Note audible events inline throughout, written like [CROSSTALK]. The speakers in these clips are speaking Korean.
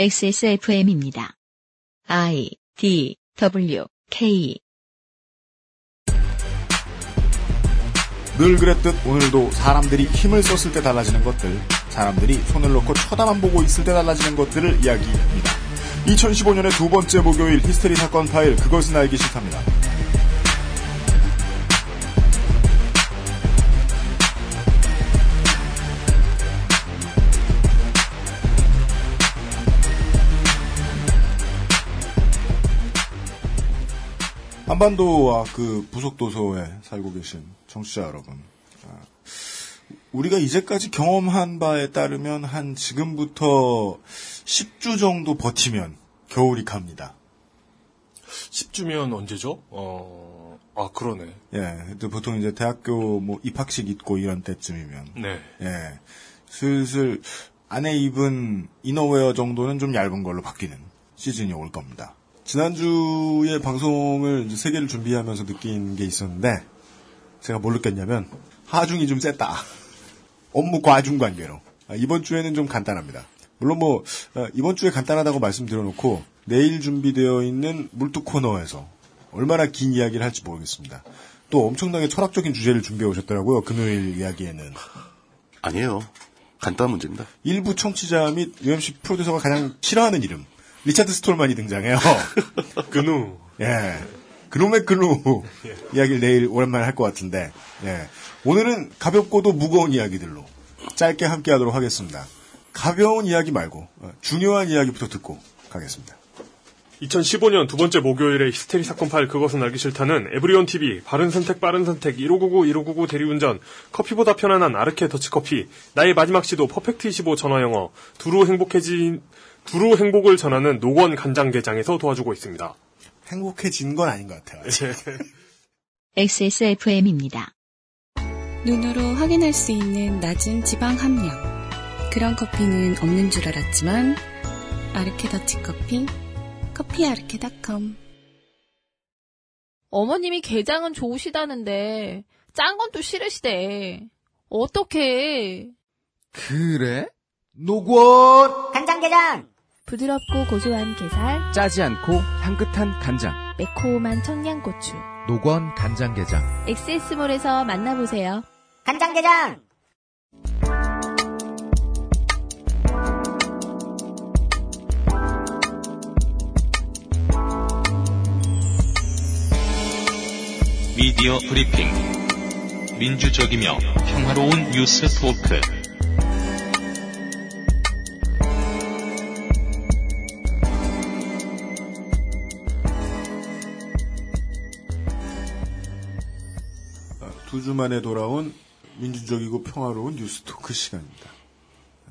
XSFM입니다. I D W K 늘 그랬듯 오늘도 사람들이 힘을 썼을 때 달라지는 것들, 사람들이 손을 놓고 쳐다만 보고 있을 때 달라지는 것들을 이야기합니다. 2015년의 두 번째 목요일 히스테리 사건 파일 그것은 알기 싫답니다. 한반도와 그 부속 도서에 살고 계신 청취자 여러분. 아, 우리가 이제까지 경험한 바에 따르면 한 지금부터 10주 정도 버티면 겨울이 갑니다. 10주면 언제죠? 어, 아, 그러네. 예, 또 보통 이제 대학교 뭐 입학식 있고 이런 때쯤이면. 네. 예, 슬슬 안에 입은 이너웨어 정도는 좀 얇은 걸로 바뀌는 시즌이 올 겁니다. 지난주에 방송을 이제 세 개를 준비하면서 느낀 게 있었는데, 제가 뭘 느꼈냐면, 하중이 좀 셌다. 업무 과중 관계로. 아, 이번 주에는 좀 간단합니다. 물론 뭐, 어, 이번 주에 간단하다고 말씀드려놓고, 내일 준비되어 있는 물뚝 코너에서 얼마나 긴 이야기를 할지 모르겠습니다. 또 엄청나게 철학적인 주제를 준비해 오셨더라고요. 금요일 이야기에는. 아니에요. 간단한 문제입니다. 일부 청취자 및 UMC 프로듀서가 가장 싫어하는 이름. 리차드 스톨만이 등장해요. [LAUGHS] GNU. 예. 그놈의 GNU [LAUGHS] 이야기를 내일 오랜만에 할 것 같은데, 예. 오늘은 가볍고도 무거운 이야기들로 짧게 함께 하도록 하겠습니다. 가벼운 이야기 말고, 어, 중요한 이야기부터 듣고 가겠습니다. 2015년 두 번째 목요일에 히스테리 사건 파일 그것은 알기 싫다는 에브리온 TV, 바른 선택 빠른 선택 1599 1599 대리운전, 커피보다 편안한 아르케 더치커피, 나의 마지막 시도 퍼펙트 25 전화영어, 두루 행복해진 두루 행복을 전하는 노건 간장게장에서 도와주고 있습니다. 행복해진 건 아닌 것 같아요. XSFM입니다. [LAUGHS] 눈으로 확인할 수 있는 낮은 지방 함량. 그런 커피는 없는 줄 알았지만 아르케 더치 커피, 커피 아르케닷컴. 어머님이 게장은 좋으시다는데 짠 건 또 싫으시대. 어떡해. 그래? 노건! 간장 게장! 부드럽고 고소한 게살, 짜지 않고 향긋한 간장. 매콤한 청양고추. 노건 간장게장. 엑세스몰에서 만나보세요. 간장게장! 미디어 브리핑. 민주적이며 평화로운 뉴스 토크. 두 주 만에 돌아온 민주적이고 평화로운 뉴스 토크 시간입니다.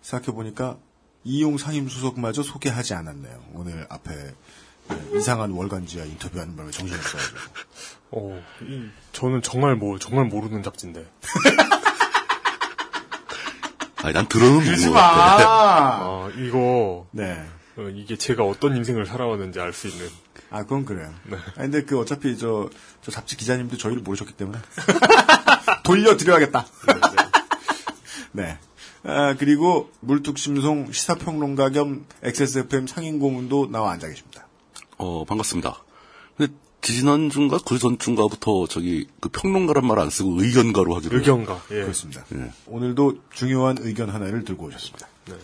생각해보니까 이용 상임수석마저 소개하지 않았네요. 오늘 앞에 네, 이상한 월간지와 인터뷰하는 바람에 정신을 써가지고. [LAUGHS] 어, 이, 저는 정말 뭐 정말 모르는 잡지인데. [LAUGHS] 아니, 난 들어는. 마! 아, 이거 네. 어, 이게 제가 어떤 인생을 살아왔는지 알 수 있는. 아, 그건 그래요. 네. 아 근데 그 어차피 저, 저 잡지 기자님도 저희를 모르셨기 때문에. [LAUGHS] 돌려드려야겠다. 네. 아, 그리고 물뚝심송 시사평론가 겸 XSFM 상인고문도 나와 앉아 계십니다. 어, 반갑습니다. 근데 지난주인가 그 전주인가부터 저기 그 평론가란 말 안 쓰고 의견가로 하기로. 의견가. 예. 그렇습니다. 예. 오늘도 중요한 의견 하나를 들고 오셨습니다. 네.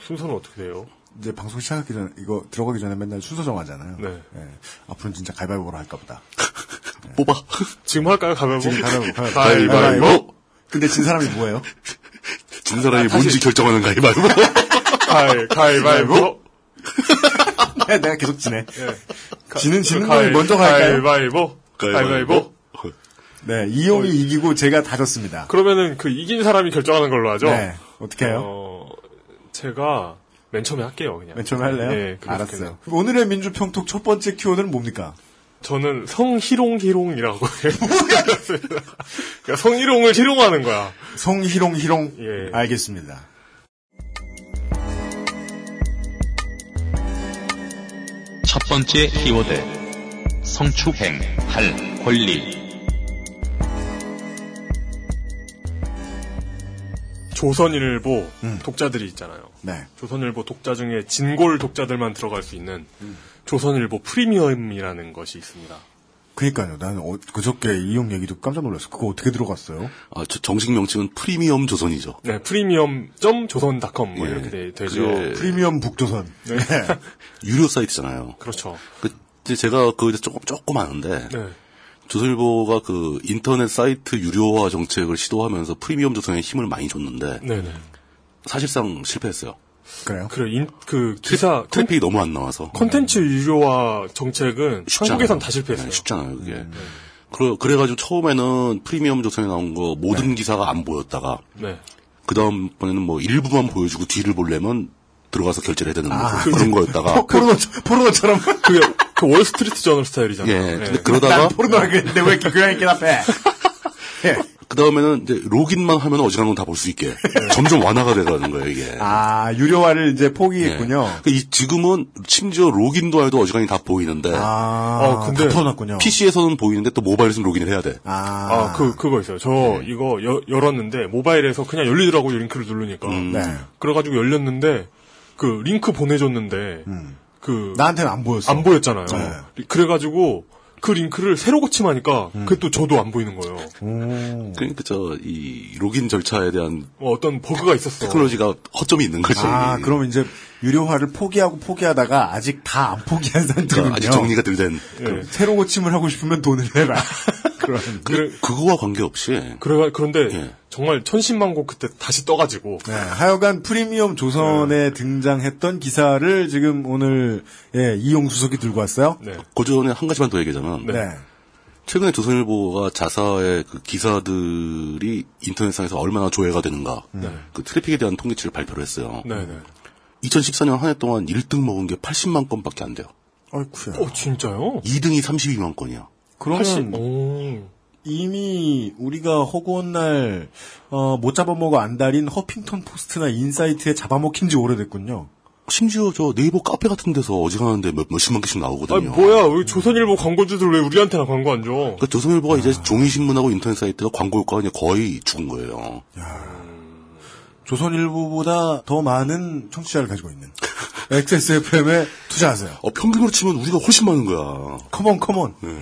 순서는 어떻게 돼요? 이제 방송 시작하기 전에, 이거 들어가기 전에 맨날 순서 정하잖아요. 네. 예. 앞으로는 진짜 가위바위보로 할까 보다. [LAUGHS] 뽑아. 지금 할까요? 가면 지금 가위바위보. 가위바위보. 근데 진 사람이 뭐예요? [LAUGHS] 진 사람이 뭔지 결정하는 가위바위보. [LAUGHS] 가위, 가위바위보. 네, 내가 계속 지네. 예. 지는 지는 가위, 걸 먼저 갈까요? 가위바위보. 가위바위보. 네, 이용이 이기고 제가 다 졌습니다. 그러면은 그 이긴 사람이 결정하는 걸로 하죠? 네, 어떻게 해요? 어, 제가 맨 처음에 할게요, 그냥. 맨 처음에 할래요? 네, 알았어요. 오늘의 민주평톡 첫 번째 키워드는 뭡니까? 저는 성희롱희롱이라고 [LAUGHS] 해요. 그러니까 성희롱을 희롱하는 거야. 성희롱, 희롱. 예. 알겠습니다. 첫 번째 키워드. 성추행, 할, 권리. 조선일보 음. 독자들이 있잖아요. 네. 조선일보 독자 중에 진골 독자들만 들어갈 수 있는 조선일보 프리미엄이라는 것이 있습니다. 그니까요. 나는 어, 그저께 이용 얘기 듣고 깜짝 놀랐어. 그거 어떻게 들어갔어요? 아, 저 정식 명칭은 프리미엄 조선이죠. 네, 프리미엄.조선.com 뭐 예. 이렇게 돼, 되죠. 그게 프리미엄 북조선. 네. [LAUGHS] 유료 사이트잖아요. 그렇죠. 그, 제가 그거 조금, 조금 아는데, 네. 조선일보가 그 인터넷 사이트 유료화 정책을 시도하면서 프리미엄 조선에 힘을 많이 줬는데, 네네. 사실상 실패했어요. 그래요? 그래, 인, 그, 기사, 트래픽이 너무 안 나와서. 콘텐츠 유료화 정책은 쉽지 한국에선 않아요. 다 실패했어요. 음, 네, 쉽잖아요, 그게. 그래, 그래가지고 처음에는 프리미엄 조선에 나온 거 모든 기사가 안 보였다가, 네. 그 다음번에는 뭐 일부만 보여주고 뒤를 보려면 들어가서 결제를 해야 되는 뭐 아. 그런 거였다가, [LAUGHS] 포, 포르노, 포르노처럼. 그게, 그 월스트리트 저널 스타일이잖아요. 예, 네. 근데 그러다가, 난 포르노라 그랬는데 왜 이렇게 교양 있게 답해? [LAUGHS] 예. 그 다음에는 이제 login만 하면 어지간한 건 다 볼 수 있게. 점점 완화가 돼가는 거예요, 이게. 아, 유료화를 이제 포기했군요. 그 이, 지금은 심지어 login도 해도 어지간히 다 보이는데, 아, 어, 근데 다 풀어놨군요. PC에서는 보이는데 또 모바일에서는 login을 해야 돼. 아, 아, 그, 그거 있어요. 저 이거 여- 열었는데 모바일에서 그냥 열리더라고요. 링크를 누르니까. 음. 네. 그래가지고 열렸는데 그 링크 보내줬는데 음. 그 나한테는 안 보였어. 안 보였잖아요. 네. 그래가지고 그 링크를 새로 고침하니까 음. 그게 또 저도 안 보이는 거예요. 오. 그러니까 저, 이 로긴 절차에 대한 어, 떤 버그가 있었어. 테크놀로지가 허점이 있는 거지. 아, 그럼 이제 유료화를 포기하고 포기하다가 아직 다 안 포기한 상태군요. 그러니까 아직 정리가 덜 된. 예. 새로 고침을 하고 싶으면 돈을 내라. [LAUGHS] 그런. 그래, 그거와 관계없이, 그래, 그런데 예. 정말 천신만고 그때 다시 떠가지고 네, 하여간 프리미엄 조선에 네. 등장했던 기사를 지금 오늘 예, 이용 수석이 들고 왔어요. 네. 그 전에 한 가지만 더 얘기하자면, 네. 최근에 조선일보가 자사의 그 기사들이 인터넷상에서 얼마나 조회가 되는가, 그 트래픽에 대한 통계치를 발표를 했어요. 네네. 2014년 한 해 동안 1등 먹은 게 80만 건밖에 안 돼요. 어이쿠야. 어, 진짜요? 2등이 32만 건이야. 그러면 80, 오. 이미 우리가 허구한 날, 어, 못 잡아먹어 안달인 허핑턴 포스트나 인사이트에 잡아먹힌 지 오래됐군요. 심지어 저 네이버 카페 같은 데서 어지간한데 몇, 몇십만 개씩 아, 나오거든요. 뭐야, 왜 조선일보 광고주들 왜 우리한테나 광고 안 줘? 그러니까 조선일보가 이제 종이신문하고 인터넷 사이트가 광고 효과가 이제 거의 죽은 거예요. 조선일보보다 더 많은 청취자를 가지고 있는 [LAUGHS] XSFM에 투자하세요. 어, 평균으로 치면 우리가 훨씬 많은 거야. 컴온, 컴온. 네.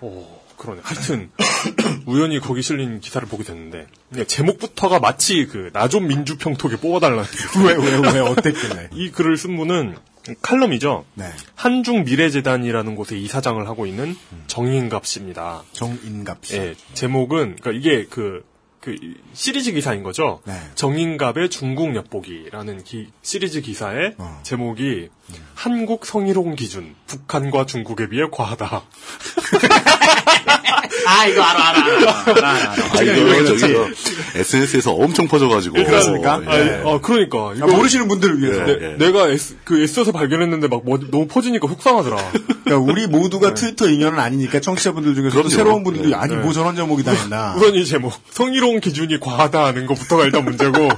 오, 그러네. 하여튼, [COUGHS] 우연히 거기 실린 기사를 보게 됐는데, 그냥 제목부터가 마치 그, 나 좀 민주평톡에 뽑아달라는. 왜, 왜, 왜, 어땠길래. [LAUGHS] 이 글을 쓴 분은 칼럼이죠. 네. 한중 미래재단이라는 곳에 이사장을 하고 있는 정인갑 씨입니다. 정인갑 씨. 예, 제목은, 그니까 이게 그, 그, 시리즈 기사인 거죠. 네. 정인갑의 중국 엿보기라는 기- 시리즈 기사의 어. 제목이 한국 성희롱 기준, 북한과 중국에 비해 과하다. [LAUGHS] 아, 이거 알아, 알아, 알아. 알아, 알아. 아, 이거 저기 저 어, SNS에서 엄청 퍼져가지고. 그렇습니까? 아, 예. 아, 그러니까. 이거 아, 모르시는 분들을 위해서. 네. 내, 내가 애쓰, 그 애써서 발견했는데 막 뭐, 너무 퍼지니까 속상하더라. [LAUGHS] 그러니까 우리 모두가 트위터 인연은 아니니까 청취자분들 중에서. 새로운 분들이 네. 아니 네. 뭐 저런 제목이 다 있나. [LAUGHS] 우선 이 제목, 성희롱 기준이 과하다 하는 것부터가 일단 문제고,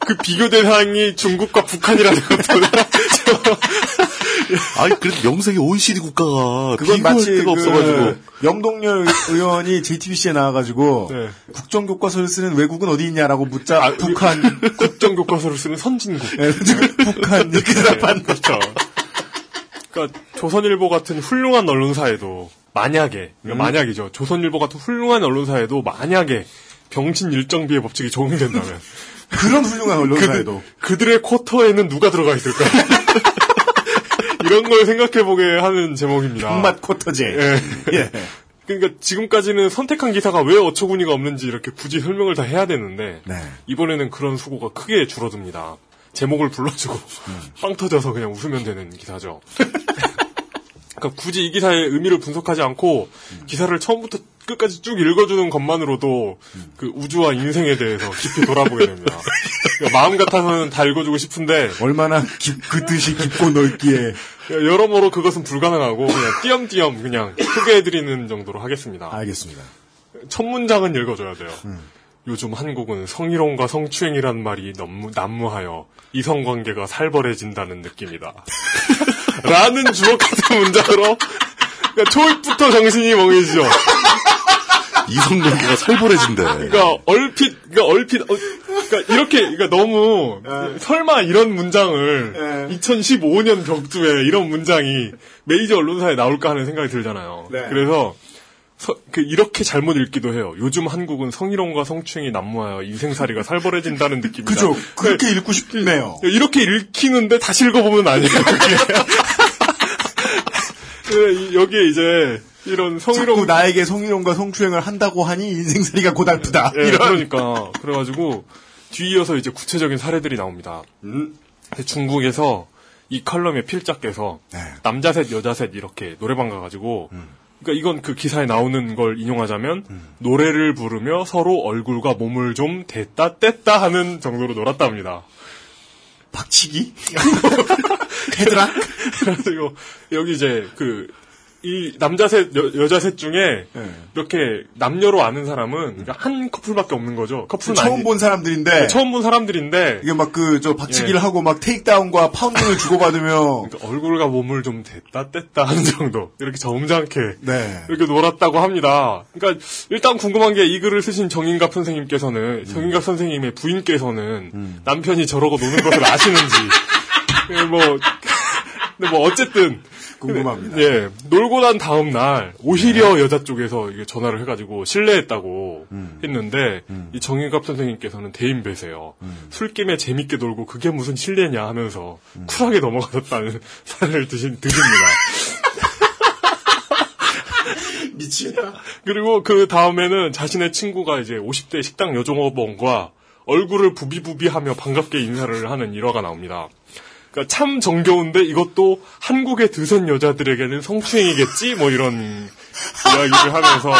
그 비교 대상이 중국과 북한이라는 것도. 아니, 그래도 명색이 OECD 국가가 그건 마치 데가 그 없어가지고. 영동열 의원이 JTBC에 나와가지고 네. 국정 교과서를 쓰는 외국은 어디 있냐라고 묻자 아, 북한 [LAUGHS] 국정 교과서를 쓰는 선진국. 예, 지금 북한 이렇게 대답한 그렇죠. 그러니까 조선일보 같은 훌륭한 언론사에도 만약에 그러니까 만약이죠. 조선일보 같은 훌륭한 언론사에도 만약에 병신 일정비의 법칙이 적용된다면 그런 훌륭한 언론사에도 그들의 쿼터에는 누가 들어가 있을까? [LAUGHS] 이런 걸 생각해보게 하는 제목입니다. 정맛 쿼터제. 예. 예. [LAUGHS] 그러니까 지금까지는 선택한 기사가 왜 어처구니가 없는지 이렇게 굳이 설명을 다 해야 되는데 네. 이번에는 그런 수고가 크게 줄어듭니다. 제목을 불러주고 [LAUGHS] 빵 터져서 그냥 웃으면 되는 기사죠. [LAUGHS] 그러니까 굳이 이 기사의 의미를 분석하지 않고 기사를 처음부터 끝까지 쭉 읽어주는 것만으로도 그 우주와 인생에 대해서 깊이 돌아보게 됩니다. [LAUGHS] 그러니까 마음 같아서는 다 읽어주고 싶은데 얼마나 깊, 그 뜻이 깊고 넓기에 여러모로 그것은 불가능하고 그냥 띄엄띄엄 그냥 소개해드리는 정도로 하겠습니다. 알겠습니다. 첫 문장은 읽어줘야 돼요. 요즘 한국은 성희롱과 성추행이란 말이 너무 난무하여 이성관계가 살벌해진다는 느낌이다. [LAUGHS] 라는 주옥 같은 문장으로 그러니까 초입부터 정신이 멍해지죠. 이성관계가 살벌해진대. 그러니까 얼핏, 그러니까 얼핏 어, 그러니까 이렇게 그러니까 너무 예. 설마 이런 문장을 2015년 벽두에 이런 문장이 메이저 언론사에 나올까 하는 생각이 들잖아요. 네. 그래서 서- 그 이렇게 잘못 읽기도 해요. 요즘 한국은 성희롱과 성추행이 난무하여 인생살이가 살벌해진다는 느낌이다. 그죠. 그렇게 읽고 싶네요. 이렇게 읽히는데 다시 읽어보면 아니에요. 그게. 그, [LAUGHS] 이- 여기에 이제 이런 성희롱 자꾸 나에게 성희롱과 성추행을 한다고 하니 인생살이가 고달프다. 예, 이런. 그러니까 그래가지고 뒤이어서 이제 구체적인 사례들이 나옵니다. 음. 중국에서 이 칼럼의 필자께서 네. 남자 셋 여자 셋 이렇게 노래방 가가지고 음. 그러니까 이건 그 기사에 나오는 걸 인용하자면 노래를 부르며 서로 얼굴과 몸을 좀 댔다 뗐다 하는 정도로 놀았답니다. 박치기? [LAUGHS] 헤드락? [LAUGHS] 그래가지고 여기 이제 그 이 남자 셋 여, 자 셋 중에 네. 이렇게 남녀로 아는 사람은 그러니까 한 커플밖에 없는 거죠. 커플은 처음 아니- 본 사람들인데 네, 처음 본 사람들인데 이게 막 그 저 박치기를 예. 하고 막 테이크다운과 파운딩을 주고받으며 [LAUGHS] 그러니까 얼굴과 몸을 좀 댔다 뗐다 하는 정도 이렇게 점잖게 네. 이렇게 놀았다고 합니다. 그러니까 일단 궁금한 게 이 글을 쓰신 정인갑 선생님께서는 정인갑 선생님의 부인께서는 남편이 저러고 노는 것을 아시는지 [LAUGHS] 예, 뭐 [LAUGHS] 근데 뭐 어쨌든 궁금합니다. 예 놀고 난 다음 날 오히려 여자 쪽에서 이게 전화를 해가지고 실례했다고 했는데 이 정인갑 선생님께서는 대인배세요. 술김에 재밌게 놀고 그게 무슨 실례냐 하면서 쿨하게 넘어가셨다는 [LAUGHS] 사례를 드신 드십니다. [LAUGHS] 미치겠다. 그리고 그 다음에는 자신의 친구가 이제 50대 식당 여종업원과 얼굴을 부비부비하며 반갑게 인사를 하는 일화가 나옵니다. 그러니까 참 정겨운데 이것도 한국의 드센 여자들에게는 성추행이겠지? 뭐 이런 이야기를 하면서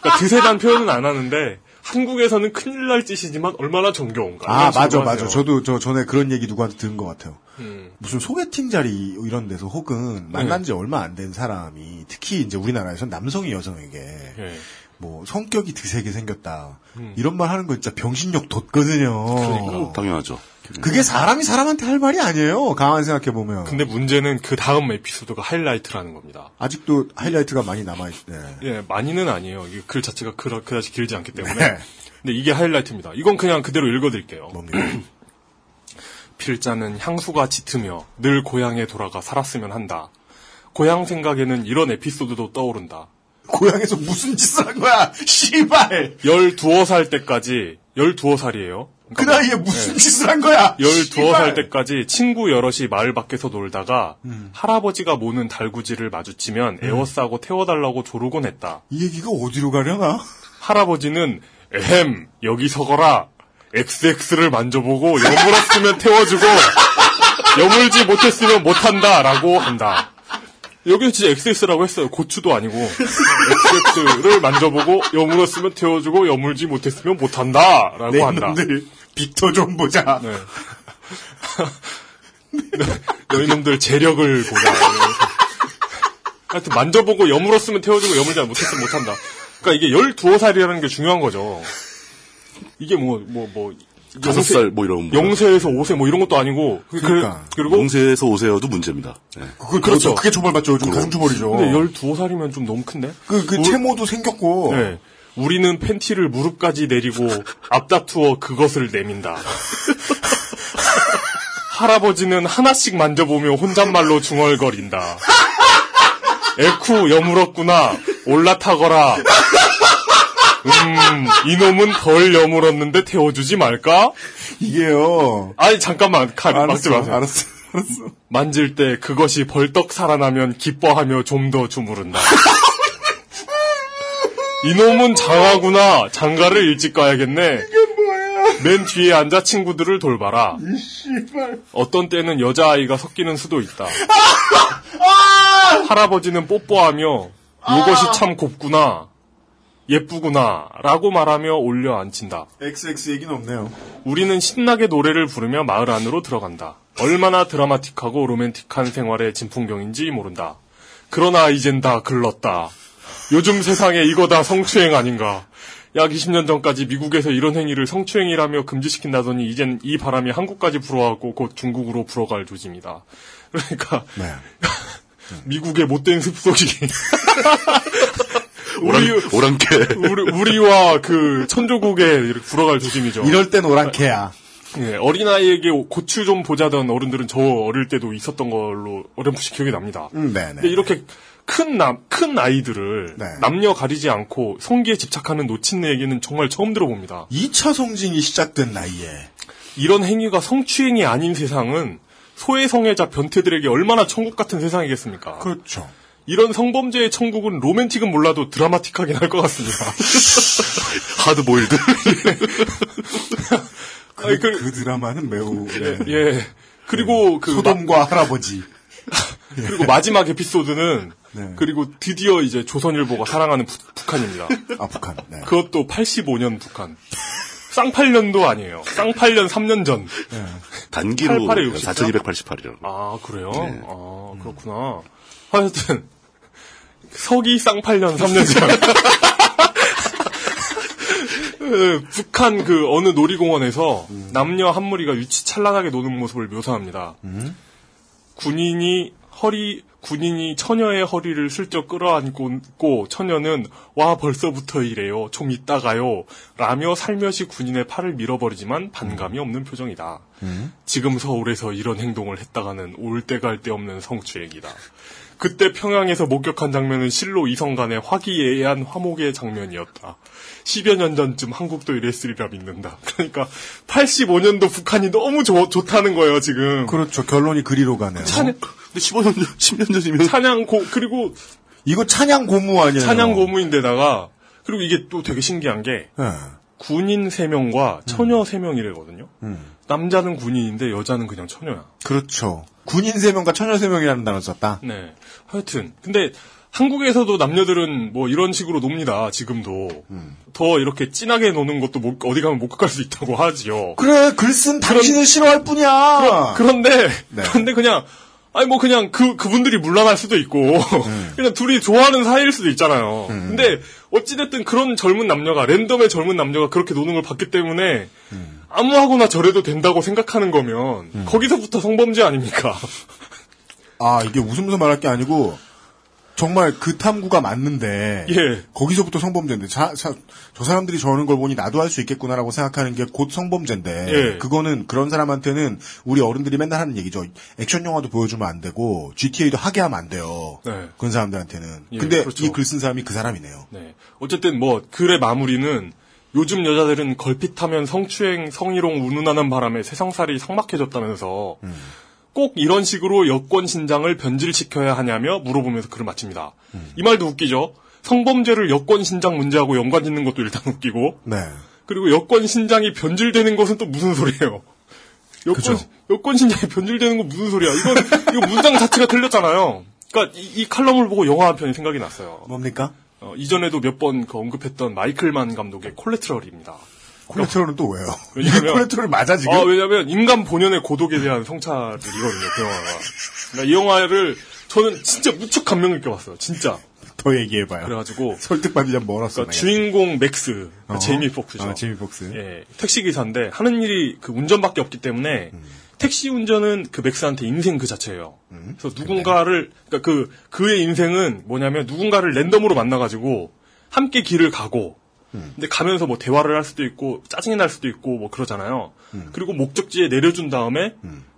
그러니까 드세단 표현은 안 하는데 한국에서는 큰일 날 짓이지만 얼마나 정겨운가. 아 맞아 하세요. 맞아. 저도 저 전에 그런 얘기 누구한테 들은 것 같아요. 음. 무슨 소개팅 자리 이런 데서 혹은 만난 지 얼마 안 된 사람이 특히 이제 우리나라에선 남성이 여성에게 예. 뭐 성격이 드세게 생겼다 음. 이런 말 하는 거 진짜 병신력 돋거든요. 어, 당연하죠. 그게 사람이 사람한테 할 말이 아니에요. 가만 생각해 보면. 근데 문제는 그 다음 에피소드가 하이라이트라는 겁니다. 아직도 하이라이트가 많이 남아 있. 네. 예, 많이는 아니에요. 이게 글 자체가 그, 그다지 길지 않기 때문에. 네. 근데 이게 하이라이트입니다. 이건 그냥 그대로 읽어드릴게요. 뭡니까? [CLEARS THROAT] 필자는 향수가 짙으며 늘 고향에 돌아가 살았으면 한다. 고향 생각에는 이런 에피소드도 떠오른다. 고향에서 무슨 짓을 한 거야? 씨발. 12살 때까지, 12살이에요. 그 나이에 무슨 짓을 한 거야? 12살 씨발. 때까지 친구 여럿이 마을 밖에서 놀다가 음. 할아버지가 모는 달구지를 마주치면 에워싸고 태워달라고 조르곤 했다. 이 얘기가 어디로 가려나? 할아버지는 에헴 여기 서거라 XX를 만져보고 여물었으면 [LAUGHS] 태워주고 여물지 못했으면 못한다라고 한다. 여기서 진짜 XX라고 했어요. 고추도 아니고 XX를 만져보고 여물었으면 태워주고 여물지 못했으면 못한다 라고 내 한다. 빅터 좀 보자. 네. 너희 놈들 재력을 보자. 하여튼 만져보고 여물었으면 태워주고 여물지 못했으면 못한다. 그러니까 이게 12살이라는 게 중요한 거죠. 이게 뭐, 뭐, 뭐. 다섯 살 뭐 이런 뭐. 0세에서 5세 뭐 이런 것도 아니고. 그- 그러니까. 그 리고. 용세에서 오세요도 문제입니다. 네. 그걸 그렇죠. 그렇죠. 그게 처벌받죠. 좀 가중 처벌이죠. 근데 12살이면 좀 너무 큰데? 그, 그 우- 채모도 생겼고. 네. 우리는 팬티를 무릎까지 내리고 앞다투어 그것을 내민다. [LAUGHS] 할아버지는 하나씩 만져보며 혼잣말로 중얼거린다. 에쿠 여물었구나. 올라타거라. 음, 이놈은 덜 여물었는데 태워주지 말까? 이게요. 아니, 잠깐만. 가, 막지 알았어, 마세요. 알았어, 알았어. 만질 때 그것이 벌떡 살아나면 기뻐하며 좀 더 주무른다. [LAUGHS] 이놈은 장하구나. 장가를 일찍 가야겠네. 맨 뒤에 앉아 친구들을 돌봐라. 어떤 때는 여자아이가 섞이는 수도 있다. 할아버지는 뽀뽀하며 이것이 참 곱구나. 예쁘구나. 라고 말하며 올려 앉힌다. XX 얘기는 없네요. 우리는 신나게 노래를 부르며 마을 안으로 들어간다. 얼마나 드라마틱하고 로맨틱한 생활의 진풍경인지 모른다. 그러나 이젠 다 글렀다. 요즘 세상에 이거 다 성추행 아닌가. 약 20년 전까지 미국에서 이런 행위를 성추행이라며 금지시킨다더니 이젠 이 바람이 한국까지 불어왔고 곧 중국으로 불어갈 조짐이다. 그러니까 네. [LAUGHS] 미국의 못된 습속이 [LAUGHS] 우리, 오랑캐. 우리, 우리 와 그 천조국에 이렇게 불어갈 조짐이죠. 이럴 땐 오랑캐야. 예, 어린아이에게 고추 좀 보자던 어른들은 저 어릴 때도 있었던 걸로 어렴풋이 기억이 납니다. 음, 네네. 근데 이렇게 큰 남, 큰 아이들을 네. 남녀 가리지 않고 성기에 집착하는 노친네 얘기는 정말 처음 들어봅니다. 2차 성징이 시작된 나이에 이런 행위가 성추행이 아닌 세상은 소외 성애자 변태들에게 얼마나 천국 같은 세상이겠습니까? 그렇죠. 이런 성범죄의 천국은 로맨틱은 몰라도 드라마틱하긴 할 것 같습니다. [LAUGHS] 하드보일드. 그, [LAUGHS] 아니, 그- 그 드라마는 매우 네. 예. 그리고 그 소돔과 할아버지. [LAUGHS] 그리고 마지막 에피소드는 네. 그리고 드디어 이제 조선일보가 사랑하는 부- 북한입니다. 아 북한. 네. 그것도 85년 북한. 쌍팔년도 아니에요. 쌍팔년 3년 전. 단기로 88에 60 죠? 4288이라고. 아, 그래요? 네. 아, 그렇구나. 하여튼, 서기 쌍팔년 3년 전. 에, 북한 그 어느 놀이공원에서 음. 남녀 한 무리가 유치 찬란하게 노는 모습을 묘사합니다. 음. 군인이 허리 군인이 처녀의 허리를 슬쩍 끌어안고 처녀는 와 벌써부터 이래요 좀 이따가요 라며 살며시 군인의 팔을 밀어버리지만 반감이 없는 표정이다. 지금 서울에서 이런 행동을 했다가는 올 때 갈 데 없는 성추행이다. 그때 평양에서 목격한 장면은 실로 이성 간의 화기애애한 화목의 장면이었다. 10여 년 전쯤 한국도 이랬으리라 믿는다. [LAUGHS] 그러니까 85년도 북한이 너무 좋, 좋다는 거예요, 지금. 그렇죠. 결론이 그리로 가네요. 찬양, 근데 15년 전, 10년 전이면 찬양 고, 그리고 이거 찬양 고무 아니에요? 찬양 고무인데다가, 그리고 이게 또 되게 신기한 게, 네. 군인 3명과 처녀 3명이래거든요. 음. 남자는 군인인데 여자는 그냥 처녀야. 그렇죠. 군인 3명과 처녀 3명이라는 단어 썼다. 네. 하여튼. 근데 한국에서도 남녀들은 뭐 이런 식으로 놉니다, 지금도. 음. 더 이렇게 진하게 노는 것도 못- 어디 가면 목격할 수 있다고 하지요. 그래, 글쓴 당신을 싫어할 뿐이야. 그런 데, 네. 그런데 그냥, 아니 뭐 그냥 그, 그분들이 물러날 수도 있고, 음. [LAUGHS] 그냥 둘이 좋아하는 사이일 수도 있잖아요. 근데 어찌됐든 그런 젊은 남녀가, 랜덤의 젊은 남녀가 그렇게 노는 걸 봤기 때문에, 음. 아무하고나 저래도 된다고 생각하는 거면, 거기서부터 성범죄 아닙니까? 아, 이게 웃으면서 말할 게 아니고, 정말 그 탐구가 맞는데, 예. 거기서부터 성범죄인데, 자, 자, 저 사람들이 저러는 걸 보니 나도 할 수 있겠구나라고 생각하는 게 곧 성범죄인데, 예. 그거는 그런 사람한테는 우리 어른들이 맨날 하는 얘기죠. 액션 영화도 보여주면 안 되고, GTA도 하게 하면 안 돼요. 네. 그런 사람들한테는. 예, 근데 그렇죠. 이글 쓴 사람이 그 사람이네요. 네. 어쨌든 뭐 글의 마무리는 요즘 여자들은 걸핏하면 성추행, 성희롱 운운하는 바람에 세상살이 삭막해졌다면서 꼭 이런 식으로 여권 신장을 변질시켜야 하냐며 물어보면서 글을 마칩니다. 이 말도 웃기죠. 성범죄를 여권 신장 문제하고 연관 짓는 것도 일단 웃기고 네. 그리고 여권 신장이 변질되는 것은 또 무슨 소리예요? 여권, 그죠. 여권 신장이 변질되는 건 무슨 소리야? 이건, 이거 문장 자체가 틀렸잖아요. 그러니까 이, 이 칼럼을 보고 영화 한 편이 생각이 났어요. 뭡니까? 어, 이전에도 몇 번 그 언급했던 마이클만 감독의 콜레트럴입니다. 콜레트롤은 또 왜요? [LAUGHS] 왜냐면- [LAUGHS] 콜레트롤 맞아, 지금? 아, 왜냐면 인간 본연의 고독에 대한 성찰이거든요, 그 영화가. 그러니까 이 영화를 저는 진짜 무척 감명 깊게 봤어요, 진짜. 더 얘기해봐요. 그래가지고 [LAUGHS] 설득받으려면 멀었어. 그러니까 주인공 맥스, 그러니까 어. 제이미 폭스죠. 아, 제이미 폭스. 예, 택시 기사인데 하는 일이 그 운전밖에 없기 때문에 택시 운전은 그 맥스한테 인생 그 자체예요. 그래서 누군가를 그러니까 그 그의 인생은 뭐냐면 누군가를 랜덤으로 만나가지고 함께 길을 가고 근데 가면서 뭐 대화를 할 수도 있고 짜증이 날 수도 있고 뭐 그러잖아요. 그리고 목적지에 내려준 다음에